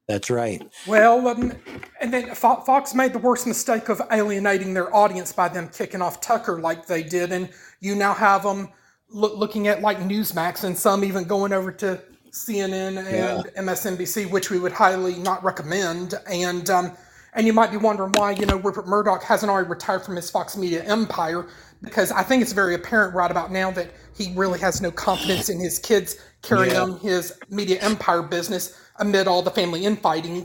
That's right. Well, um, and then Fox made the worst mistake of alienating their audience by them kicking off Tucker like they did, and you now have them loo- looking at like Newsmax, and some even going over to CNN and MSNBC, which we would highly not recommend. And um, and you might be wondering why you know Rupert Murdoch hasn't already retired from his Fox Media empire, because I think it's very apparent right about now that he really has no confidence in his kids carrying Yeah. on his media empire business amid all the family infighting.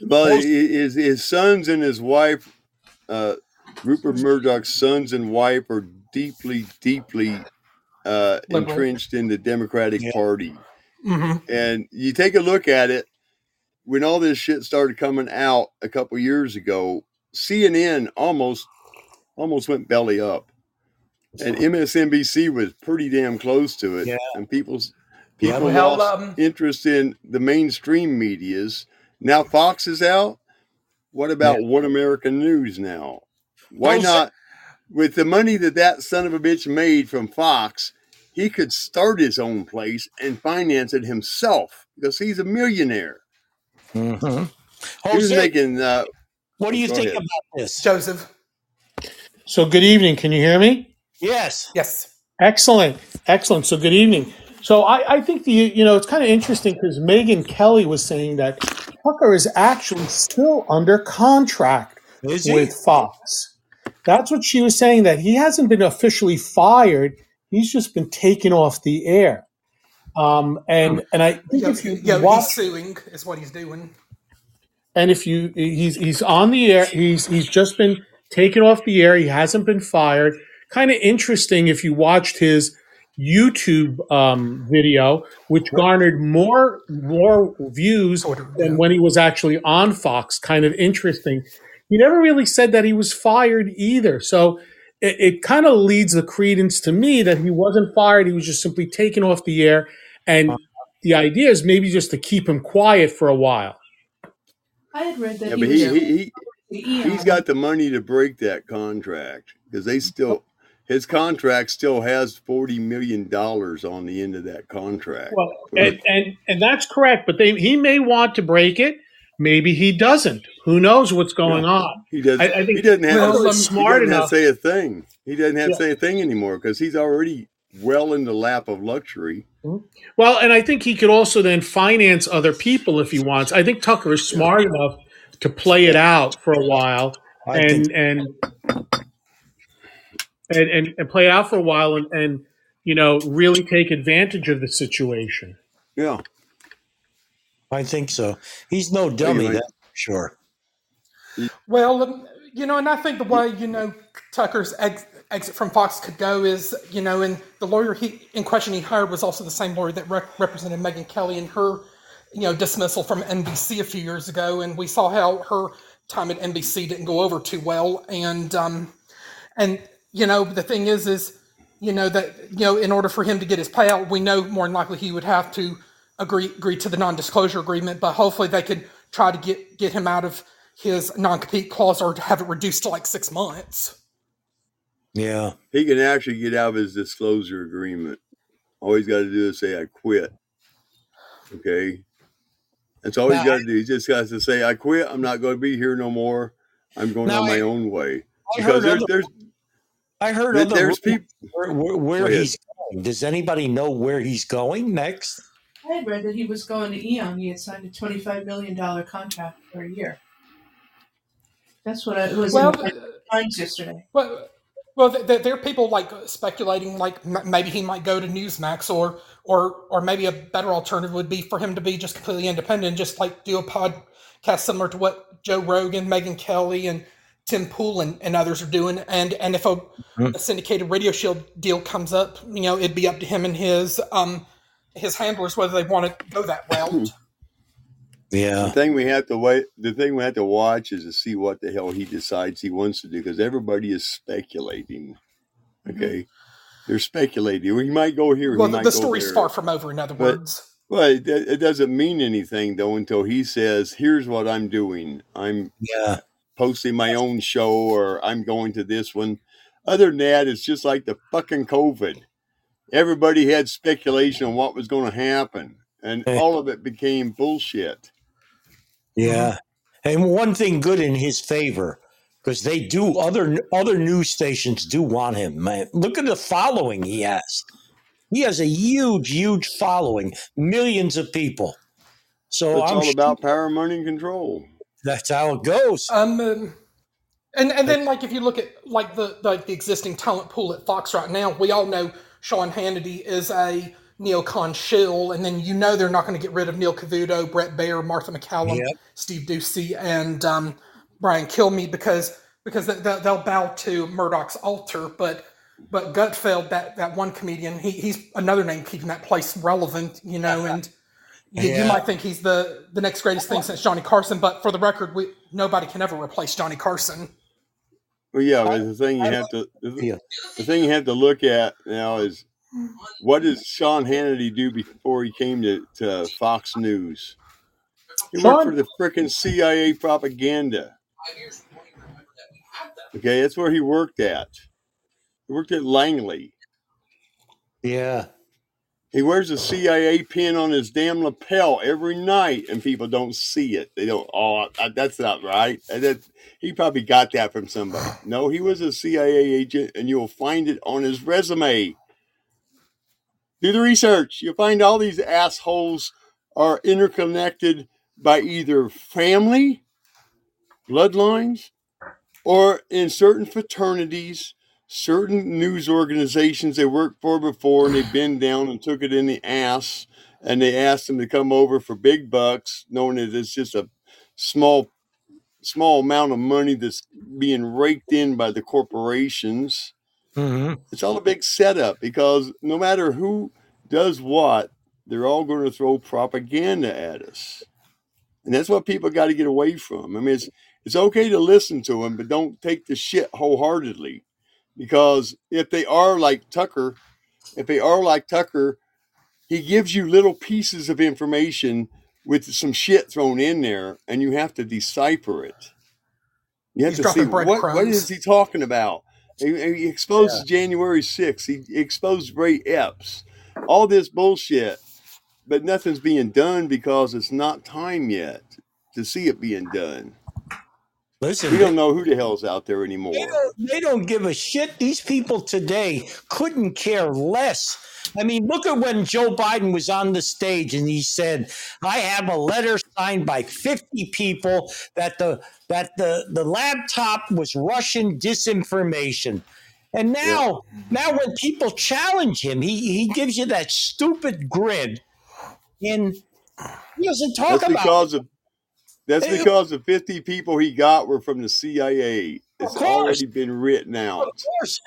But Most- his, his sons and his wife uh, Rupert Murdoch's sons and wife are deeply, deeply uh, entrenched in the Democratic Yeah. Party. Hmm And you take a look at it, when all this shit started coming out a couple years ago, CNN almost almost went belly up. And MSNBC was pretty damn close to it. Yeah. And people's Yeah, people Well, lost interest in the mainstream medias. Now Fox is out. What about One American News now? Why Those- not? With the money that that son of a bitch made from Fox, he could start his own place and finance it himself because he's a millionaire. Mhm. He was Jose, making. Uh, what do you think ahead. about this? Joseph. So good evening. Can you hear me? Yes. Yes. Excellent. Excellent. So good evening. So I, I think the you know it's kind of interesting because Megyn Kelly was saying that Tucker is actually still under contract with Fox. That's what she was saying. That he hasn't been officially fired. He's just been taken off the air. Um, and and I think Yo, if you yo, watch he's suing is what he's doing. and if you he's he's on the air. He's he's just been taken off the air. He hasn't been fired. Kind of interesting if you watched his youtube um, video which garnered more more views than when he was actually on fox. Kind of interesting. He never really said that he was fired either. So it, it kind of leads the credence to me that he wasn't fired he was just simply taken off the air and the idea is maybe just to keep him quiet for a while I had read that yeah, he but he, he, he, he's got the money to break that contract because they still his contract still has forty million dollars on the end of that contract. Well, and, and and that's correct, but they he may want to break it. Maybe he doesn't. Who knows what's going on? he doesn't. I- I think he doesn't have, Well, to, um, he doesn't have to say a thing. He doesn't have Yeah. to say a thing anymore because he's already well in the lap of luxury. Well, and I think he could also then finance other people if he wants. I think Tucker is smart enough to play it out for a while I and think and, and and and play it out for a while and and you know really take advantage of the situation. Yeah, I think so. He's no dummy, right. that's for sure. Well, um, you know, and I think the way you know Tucker's ex- exit from Fox could go is, you know, and the lawyer he in question he hired was also the same lawyer that rep- represented Megyn Kelly in her, you know, dismissal from NBC a few years ago, and we saw how her time at NBC didn't go over too well, and um, and you know the thing is is you know that you know in order for him to get his payout we know more than likely he would have to agree agree to the non-disclosure agreement but hopefully they could try to get get him out of his non-compete clause or have it reduced to like six months Yeah. he can actually get out of his disclosure agreement. All he's got to do is say, "I quit." Okay, that's all he's got to do. He just has to say, "I quit. I'm not going to be here no more. I'm going Now, on my I- own way." I Because heard there's other, there's I heard there- other there's rumors people. where, where, where he's going. Does anybody know where he's going next? I had read that he was going to Eon. He had signed a twenty-five million dollar contract for a year. That's what I, it was well in the Times yesterday. well well th- th- there are people like speculating like maybe he might go to newsmax or or or maybe a better alternative would be for him to be just completely independent and just like do a podcast similar to what joe rogan megyn kelly and tim pool and, and others are doing and and if a, a syndicated radio shield deal comes up you know it'd be up to him and his um his handlers whether they want to go that route Yeah. The thing we have to wait. The thing we have to watch is to see what the hell he decides he wants to do because everybody is speculating. Mm-hmm. Okay, they're speculating. Well, he might go here. well he the, the story's there. far from over in other But words well, it, it doesn't mean anything though until he says, "Here's what I'm doing. I'm Yeah. posting my own show, or I'm going to this one." Other than that, it's just like the fucking COVID. Everybody had speculation on what was going to happen, and all of it became bullshit. Yeah. And one thing good in his favor, because they do other other news stations do want him. Man, look at the following he has. He has a huge, huge following, millions of people. So It's I'm all sure about power, money, and control. that's how it goes. Um, um, and and then like if you look at like the like the existing talent pool at Fox right now, we all know Sean Hannity is a neocon shill, and then you know they're not going to get rid of Neil Cavuto, Bret Baier, Martha MacCallum, Yep. Steve Doocy, and um, Brian Kilmeade because because they- they'll, bow to Murdoch's altar. But but Gutfeld, that that one comedian, he, he's another name keeping that place relevant, you know, and. You, you might think he's the, the next greatest thing since Johnny Carson, but for the record, we, nobody can ever replace Johnny Carson. Well, yeah, but the thing you have to the, Yeah. the thing you have to look at now is what did Sean Hannity do before he came to, to Fox News? He worked for the frickin' CIA propaganda. Okay, that's where he worked at. He worked at Langley. Yeah. He wears a CIA pin on his damn lapel every night, and people don't see it. They don't. Oh, that's not right. That, he probably got that from somebody. No, he was a CIA agent, and you'll find it on his resume. Do the research. You'll find all these assholes are interconnected by either family, bloodlines, or in certain fraternities, certain news organizations they worked for before, and they been down and took it in the ass, and they asked them to come over for big bucks, knowing that it's just a small, small amount of money that's being raked in by the corporations. hmm It's all a big setup because no matter who does what, they're all going to throw propaganda at us. And that's what people got to get away from. I mean, it's it's okay to listen to them, but don't take the shit wholeheartedly. Because if they are like Tucker, if they are like Tucker, he gives you little pieces of information with some shit thrown in there, and you have to decipher it. You have He's to see what, what is he talking about. He, he exposed January 6th. He exposed Ray Epps. All this bullshit, but nothing's being done because it's not time yet to see it being done. Listen, We don't know who the hell's out there anymore. They don't, they don't give a shit. These people today couldn't care less. I mean, look at when Joe Biden was on the stage and he said, "I have a letter signed by 50 people that the that the the laptop was Russian disinformation." And now, now when people challenge him, he he gives you that stupid grin, and he doesn't talk That's about. because of that's because the 50 people he got were from the CIA. It's already been written out. Of course,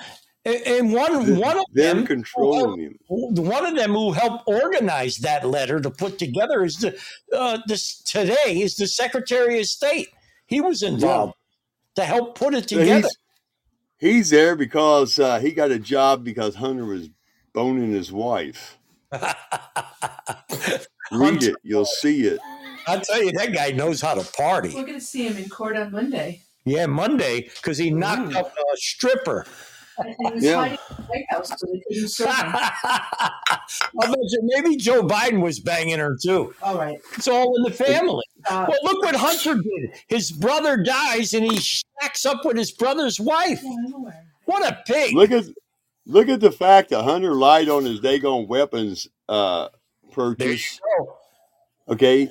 and, one one of them controlling him. one of them who helped organize that letter to put together is the uh, this today is the Secretary of State. He was involved to help put it together. he's, he's there because uh, he got a job because Hunter was boning his wife. Read it, you'll see it. I'll tell you, that guy knows how to party. We're going to see him in court on Monday. Yeah, Monday because he knocked up a stripper. And he was Yeah. hiding in the White House so they couldn't serve him. I bet you maybe Joe Biden was banging her too. All right. It's all in the family. Uh, Well, look what Hunter did. His brother dies and he stacks up with his brother's wife. yeah, What a pig. Look at look at the fact that Hunter lied on his Dagon weapons uh, purchase. Okay,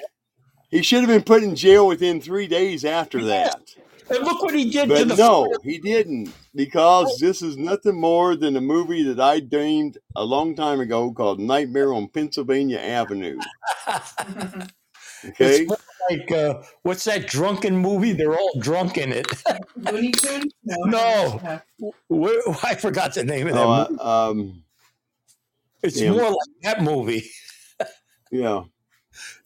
he should have been put in jail within three days after that. And look what he did to But the no, he didn't because this is nothing more than a movie that I deemed a long time ago called Nightmare on Pennsylvania Avenue. Okay, It's like uh, what's that drunken movie? They're all drunk in it. Looney Tunes? No. No. Yeah. I forgot the name of that. oh, movie. uh, um, It's damn. more like that movie. yeah,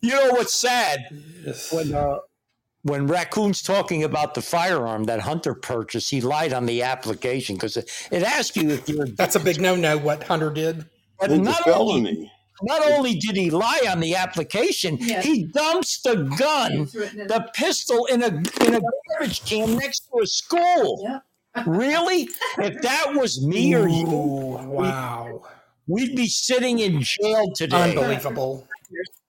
You know what's sad when uh, when Raccoon's talking about the firearm that Hunter purchased, he lied on the application because it, it asks you if you're. That's a big no-no. What Hunter did. But it's a not only, felony. not only did he lie on the application, Yeah. he dumps the gun, It's written in- the pistol in a in a garbage can next to a school. Yeah. Really? If that was me or you, Ooh, wow. we'd be sitting in jail today. Unbelievable.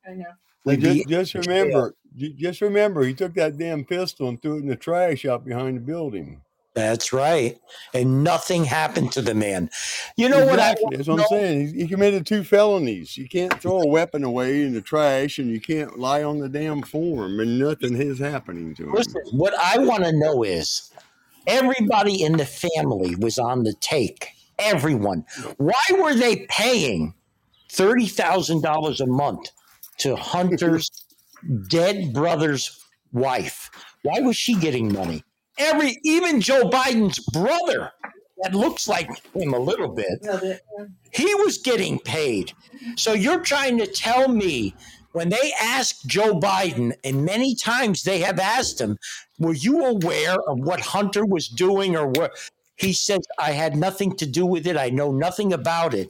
I know. But We'd just, just remember, ju- just remember, he took that damn pistol and threw it in the trash out behind the building. That's right. And nothing happened to the man. You know what I? That's what I'm saying. He, he committed two felonies. You can't throw a weapon away in the trash, and you can't lie on the damn form, and nothing is happening to him. listen, what I want to know is everybody in the family was on the take. Everyone. Why were they paying thirty thousand dollars a month to Hunter's dead brother's wife? Why was she getting money? every even Joe Biden's brother that looks like him a little bit, he was getting paid. So you're trying to tell me when they asked Joe Biden, and many times they have asked him, were you aware of what Hunter was doing or what? He says, I had nothing to do with it. I know nothing about it.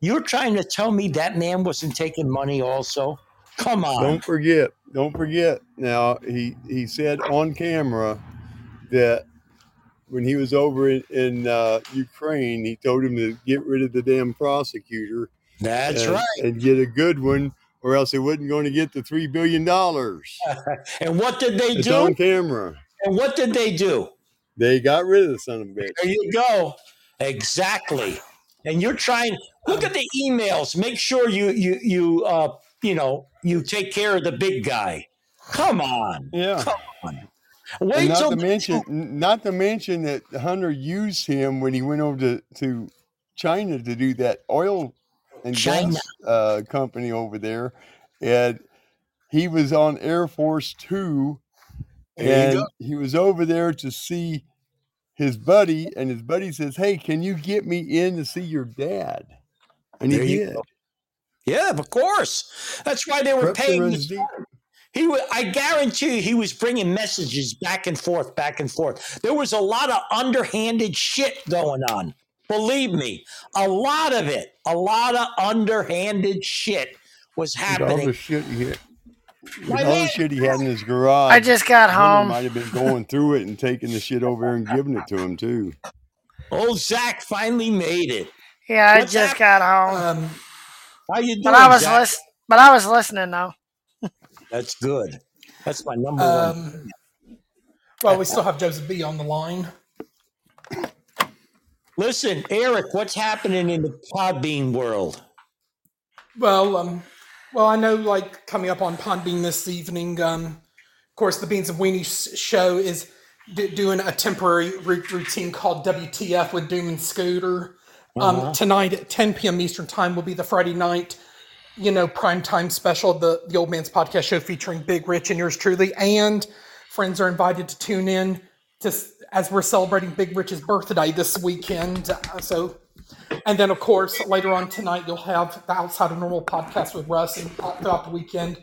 You're trying to tell me that man wasn't taking money also? Come on. Don't forget, don't forget. Now he he said on camera that when he was over in, in uh, Ukraine, he told him to get rid of the damn prosecutor That's and, right. and get a good one, or else he wasn't going to get the three billion dollars. And what did they It's do? on camera. And what did they do? They got rid of the son of a bitch. There you go. Exactly. And you're trying. Look at the emails. Make sure you you you uh you know you take care of the big guy. Come on. Yeah. Come on. Wait not to mention, n- not to mention that Hunter used him when he went over to, to China to do that oil and China. gas uh, company over there, and he was on Air Force Two, There and he was over there to see his buddy, and his buddy says, "Hey, can you get me in to see your dad?" And he There you did. go. Yeah, of course. That's why they were Corruption paying. runs the- deep. He, wa- I guarantee you, he was bringing messages back and forth, back and forth. There was a lot of underhanded shit going on. Believe me, a lot of it, a lot of underhanded shit was With all happening. the shit he had, with My all the shit he had in his garage. I just got Hunter home. might have been going through it and taking the shit over and giving it to him too. Old Zach finally made it. Yeah, I just hap- got home. Um, How you doing, But I was Zach? lis- but I was listening though. That's good. That's my number one. um, well, we still have Joseph B on the line. Listen, Eric, what's happening in the Podbean world? Well, um, well, I know, like coming up on Podbean this evening. Um, of course, the Beans and Weenies show is d- doing a temporary ru- routine called WTF with Doom and Scooter. Um, Uh-huh. Tonight at 10 p.m. Eastern Time will be the Friday night, you know, prime time special, the the Old Man's Podcast show featuring Big Rich and yours truly, and friends are invited to tune in to as we're celebrating Big Rich's birthday this weekend. Uh, so and then, of course, later on tonight, you'll have the Outside of Normal podcast with Russ, and uh, throughout the weekend,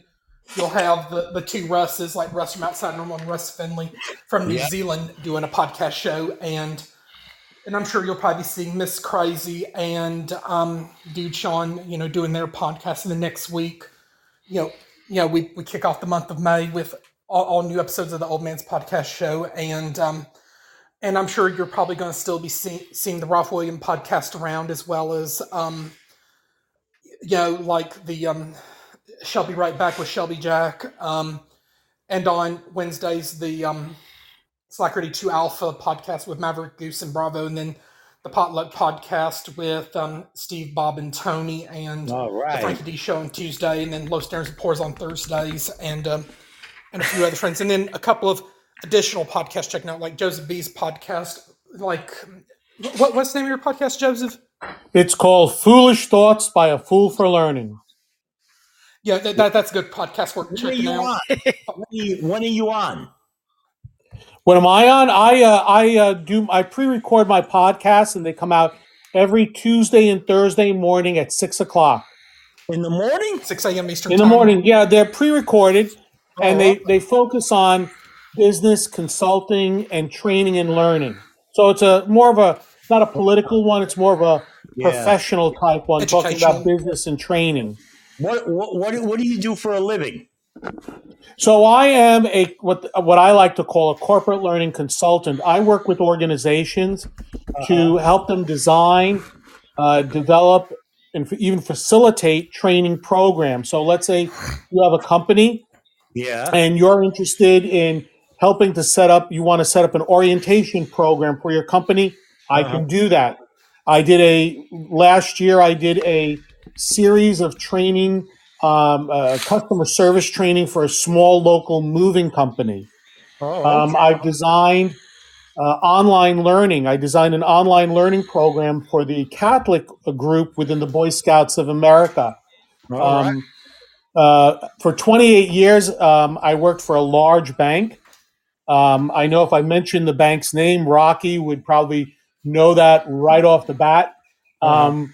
you'll have the, the two Russes, like Russ from Outside Normal and Russ Finley from New. Zealand, doing a podcast show. And and I'm sure you'll probably be seeing Miss Crazy and um, Dude Sean, you know, doing their podcast. in the next week, you know, you know, we, we kick off the month of May with all, all new episodes of the Old Man's Podcast show, and um, and I'm sure you're probably going to still be see, seeing the Ralph William podcast around as well as um, you know, like the um, Shelby Right Back with Shelby Jack, um, and on Wednesdays the um, Slack Ready Two Alpha podcast with Maverick Goose and Bravo, and then the Potluck podcast with um, Steve, Bob, and Tony, and All the right. Frankie D show on Tuesday, and then Low Stairs and Pours on Thursdays, and um, and a few other friends, and then a couple of additional podcasts checking out, like Joseph B's podcast. Like, what, what's the name of your podcast, Joseph? It's called Foolish Thoughts by a Fool for Learning. Yeah, that, that that's a good podcast work. When are you out. on? When are you, when are you on? What am I on? I uh, I uh, do I pre-record my podcasts and they come out every Tuesday and Thursday morning at six o'clock In the morning? 6 a.m. Eastern in the time. morning. Yeah, they're pre-recorded and Oh, they okay. they focus on business consulting and training and learning. So it's a more of a not a political one. It's more of a Yeah. professional type one, talking about business and training. What, what what what do you do for a living? So I am a what what I like to call a corporate learning consultant. I work with organizations to help them design, uh, develop, and even facilitate training programs. So let's say you have a company Yeah. and you're interested in helping to set up. You want to set up an orientation program for your company. I Uh-huh. can do that. I did a last year. I did a series of training, um, uh, customer service training for a small local moving company. Oh, Um, I've designed uh, online learning. I designed an online learning program for the Catholic group within the Boy Scouts of America. right. Um, uh, for 28 years, um, I worked for a large bank. Um, I know if I mentioned the bank's name, Rocky would probably know that right off the bat. Uh-huh. Um,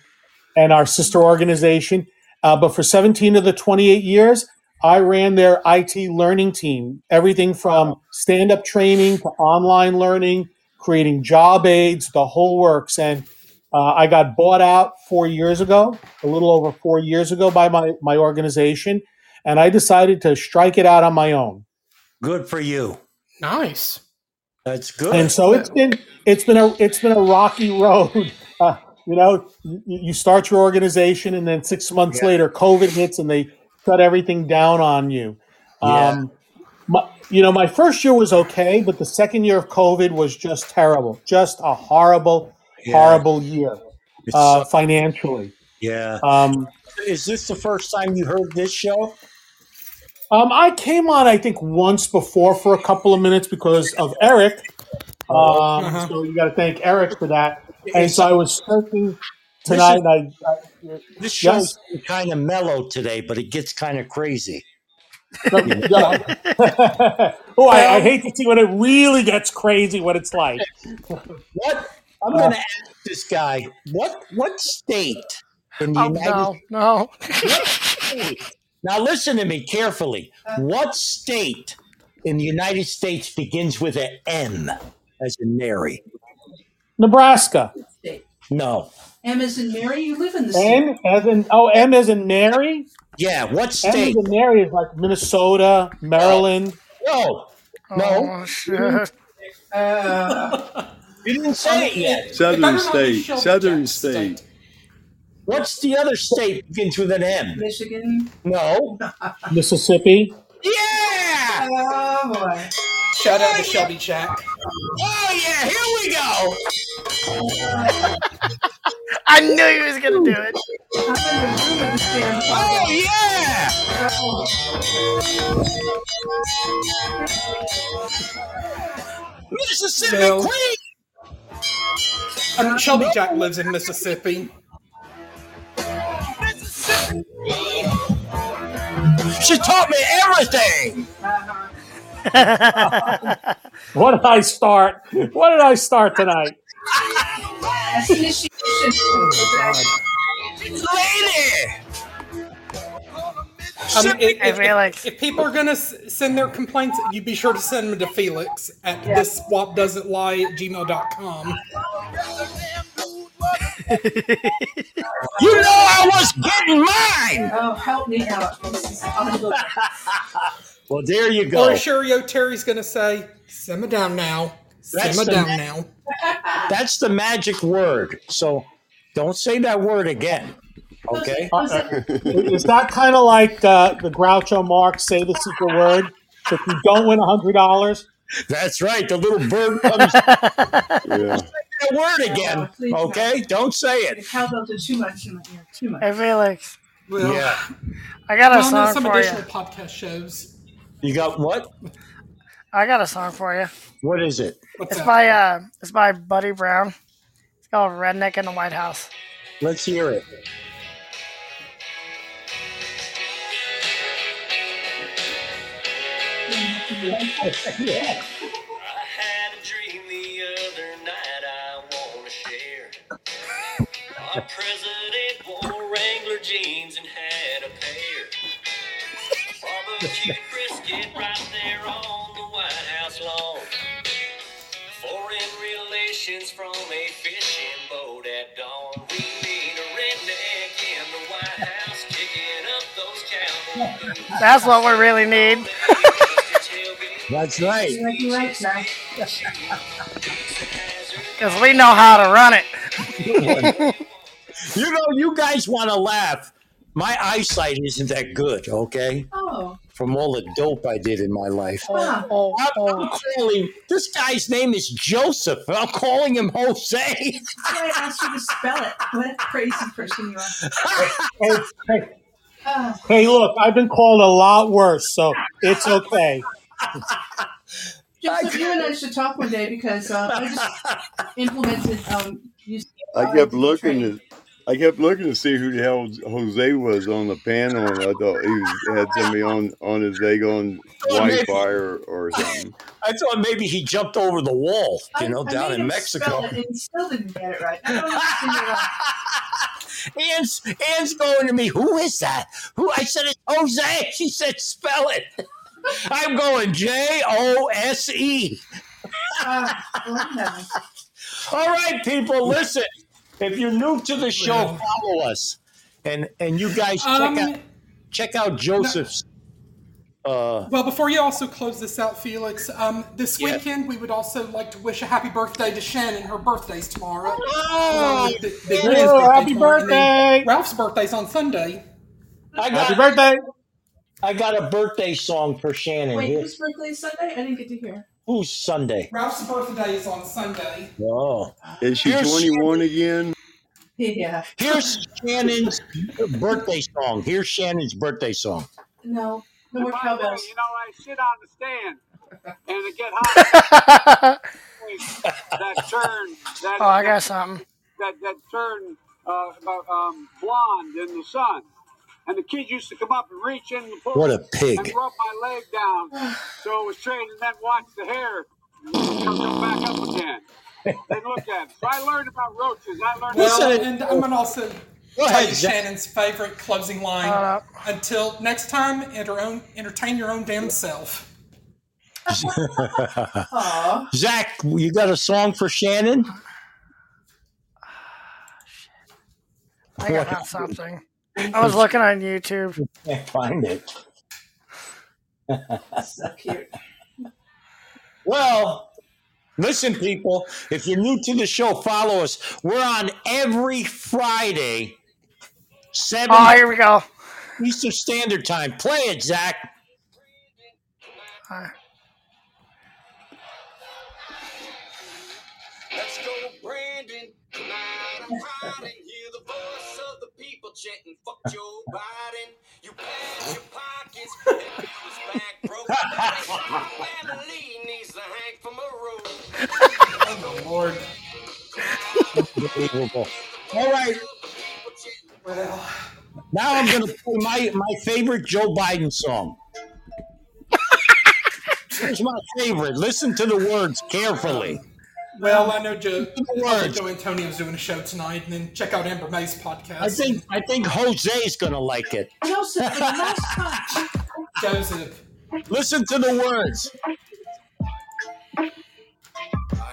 and our sister organization. Uh, but for 17 of the 28 years, I ran their IT learning team. Everything from stand up training to online learning, creating job aids, the whole works. And uh, I got bought out four years ago, a little over four years ago by my, my organization. And I decided to strike it out on my own. Good for you. Nice. That's good. And so it's been it's been a it's been a rocky road. You know, you, you start your organization, and then six months Yeah. later, COVID hits, and they shut everything down on you. Yeah. Um, my, you know, my first year was okay, but the second year of COVID was just terrible. Just a horrible, Yeah. horrible year uh, so- financially. yeah. Um, Is this the first time you heard this show? Um, I came on, I think, once before for a couple of minutes because of Eric. Um, Uh-huh. So you got to thank Eric for that. And so I was searching tonight. And I, I, This show's yes, kind of mellow today, but it gets kind of crazy. yeah. oh, I, I hate to see when it really gets crazy. What it's like. What? I'm going to ask this guy. What? What state in the Oh United no, no. Now listen to me carefully. What state in the United States begins with an M as in Mary? Nebraska. State. No. M as in Mary, you live in the state. M as in oh M as in Mary. Yeah. What M as state? in Mary is like Minnesota, Maryland. No. No. Oh shit. Uh, You didn't say it yet. It Southern better not be state. Shelby Southern Jack's state. What's the other state begins with an M? Michigan. No. Mississippi. Yeah. Oh boy. Shout out to oh, Shelby Jack. Oh yeah. Here we go. I knew he was gonna do it. I'm in the room with this damn Oh yeah. Mississippi Bill. Queen. I mean, Shelby Jack lives in Mississippi. Mississippi. She taught me everything. What did I start? What did I start tonight? That's. Lady. Um, if, I if, feel if people are gonna s- send their complaints, you be sure to send them to Felix at this Wop doesn't lie at gmail.com. You know I was getting mine. Oh, help me out. This is unbelievable. Well, there you go. Or go. sure, yo, Terry's gonna say, simmer down now. That's Simmer the- down now. That's the magic word. So don't say that word again. Okay? Is that kind of like uh, the Groucho Marx say the secret word? So if you don't win hundred dollars, That's right. The little bird comes Yeah. that word again. please no. Okay? Don't say The it. cowbells are too much in my ear. Too much. Hey Felix, Well, Yeah. I got a well, song some for you. additional podcast shows. You got what? I got a song for you. What is it? What's It's that? by uh, it's by Buddy Brown. It's called "Redneck in the White House." Let's hear it. I had a dream the other night I want to share. Our president wore Wrangler jeans and had a pair. Barbecue brisket right there on the White House lawn. Foreign relations from a fishing boat at dawn. We need a redneck in the White House kicking up those cowboy boots. That's what we really need. That's right. Like you right now. Because we know how to run it. You know, you guys want to laugh. My eyesight isn't that good, okay? Oh. From all the dope I did in my life. Huh. Oh, I'm, oh. I'm calling this guy's name is Joseph. I'm calling him Jose. That's why I asked you to spell it. What a crazy person you are. hey, hey, Oh, hey, look, I've been called a lot worse, so it's okay. Joseph, you and I should talk one day because uh, I just implemented. Um, use I kept looking at I kept looking to see who the hell Jose was on the panel, and I thought he was, had somebody on on his Dagon Well, maybe- Wi-Fi or, or something. I thought maybe he jumped over the wall, you know, I down made in Mexico. spell it and he still didn't get it right. I don't understand why. Ann's, Ann's going to me, who is that? Who? I said, it's Jose. She said, spell it. I'm going J O S E. Ah, well, heaven. All right, people, listen. If you're new to the show, Yeah. follow us. And and you guys check Um, out check out Joseph's uh Well, before you also close this out, Felix, um, this Yeah. weekend we would also like to wish a happy birthday to Shannon. Her birthday's tomorrow. Oh, Along with Big- Big yeah, birthday happy tomorrow, birthday! Ralph's birthday's on Sunday. I Happy got birthday! I got a birthday song for Shannon. Wait, Here- whose birthday is Sunday? I didn't get to hear. Who's Sunday? Ralph's birthday is on Sunday. Oh. Is she Here's- 21 again? Yeah. Here's Shannon's birthday song. Here's Shannon's birthday song. No. No more By cowbells. you know, I sit on the stand and it get hot. that turn, that, Oh, I got something. that, that turn uh, about um, blonde in the sun. And the kids used to come up and reach in the pool What a and pig. rub my leg down so it was straight and then watch the hair come back up again. Then look at it. So I learned about roaches. I learned Well, Listen- and I'm gonna also Go tell ahead, you Zach. Shannon's favorite closing line. Hold up. Until next time, enter own, entertain your own damn self. Zach, you got a song for Shannon? I got something. I was looking on YouTube. Can't find it. So cute. Well, listen, people, if you're new to the show, follow us. We're on every Friday, 7 Oh, here we go. Eastern Standard Time. Play it, Zach. Let's go, Brandon. Tonight I'm riding. Hear the voice of the people chanting, fuck Joe Biden. You pack your pockets and you was back broke. Family needs to hang from a road. Oh Lord. Unbelievable. All right. Well, Now I'm going to play my, my favorite Joe Biden song. Here's my favorite. Listen to the words carefully. Well, um, I know Joe. the I know. Joe Antonio's doing a show tonight, and then check out Amber May's podcast. I think I think Jose's going to like it. Joseph, for the. Joseph. Listen to the words. I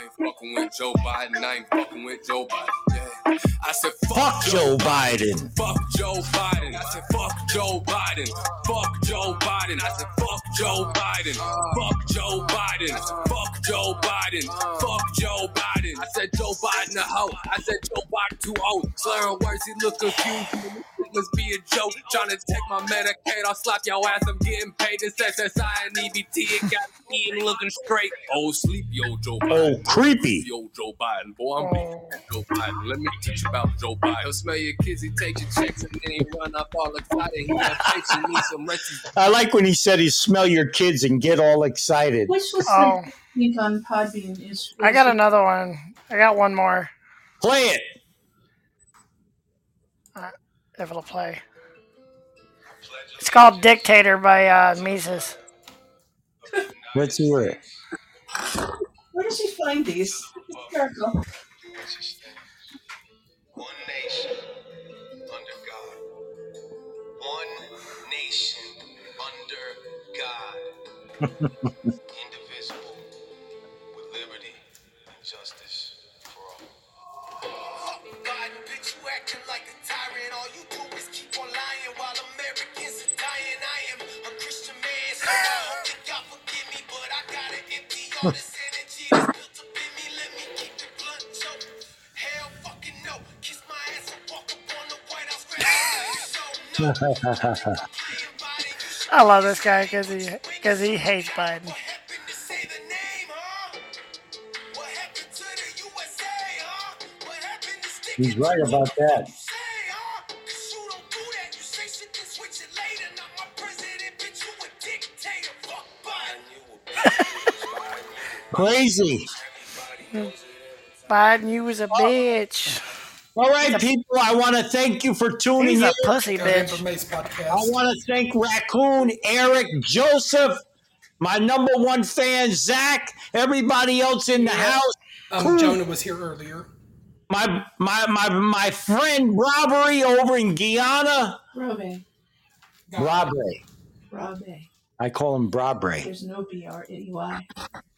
ain't fucking with Joe Biden. I ain't fucking with Joe Biden. Yeah. I said, fuck, Fuck Joe Biden. Fuck Joe Biden. I said, fuck Joe Biden. Fuck Joe Biden. I said, fuck Joe Biden. Fuck Joe Biden. I said, fuck Joe Biden. Fuck Joe Biden. I said, Joe Biden a hoe. I said, Joe Biden too old. Slurring words, he look confused. Must be a joke. Trying to take my Medicaid. I'll slap your ass. I'm getting paid. This SSI and EBT. It got me looking straight. Oh, sleepy old Joe Biden. Oh, creepy. Yo, Joe Biden, boy, I'm oh. beating that Joe Biden. Let me teach you about Joe Biden. He'll smell your kids, he takes your checks, and then he run up all excited. He got you need some rest. I like when he said he smell your kids and get all excited. Which was Oh, the on Podbean is. I got another one. I got one more. Play it. If it'll play. It's called Dictator by uh, Mises. Let's hear it. Where does he find these? Hysterical. One nation under God. One nation under God. I love this guy because he because he hates Biden. What happened to say the name, huh? What happened to the USA, huh? What happened to sticking He's right about that. say, huh? 'Cause you don't do that. You say shit, then switch it later. Not my president, bitch. You a dictator. Fuck Biden. Crazy. Biden, you was a bitch. All right, people. I want to thank you for tuning He's in. a pussy bitch. I want to thank Raccoon, Eric, Joseph, my number one fan, Zach, everybody else in the house. Um, Jonah was here earlier. My my my my friend Robbery over in Guyana. Robe. Robbery. Robe. I call him Robbery. There's no B R E Y.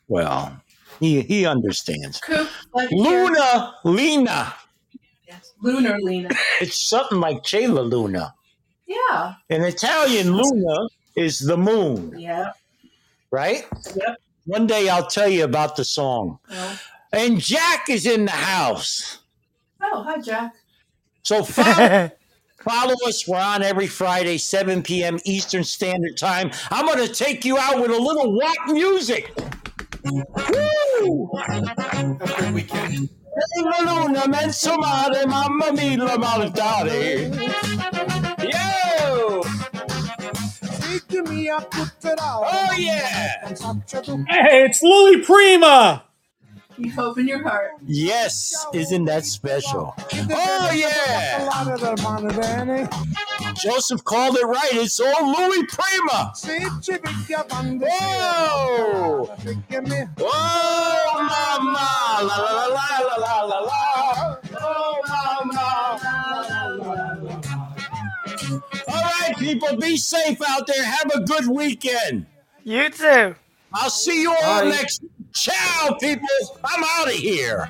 Well, he he understands. Coop. like here. Luna, Lena. Yes. Lunar Lena. It's something like Che La Luna. Yeah. In Italian, Luna is the moon, Yeah. right? Yep. One day I'll tell you about the song. Well. And Jack is in the house. Oh, hi, Jack. So follow, follow us. We're on every Friday, 7 p.m. Eastern Standard Time. I'm going to take you out with a little what music. Woo! La luna mensomare, mamma mia, la maledare. Yo! Take me up for Oh, yeah! Hey, it's Louis Prima. You hope in your heart. Yes, isn't that special? Oh, yeah! Joseph called it right. It's all Louis Prima. Whoa! Oh, mama! La la la la la la la. Oh, mama! All right, people, be safe out there. Have a good weekend. You too. I'll see you all next. Ciao, people. I'm out of here.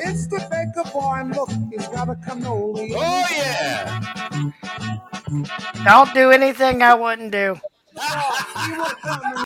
It's the baker boy, and look, he's got a cannoli. Oh, yeah. Don't do anything I wouldn't do. Oh,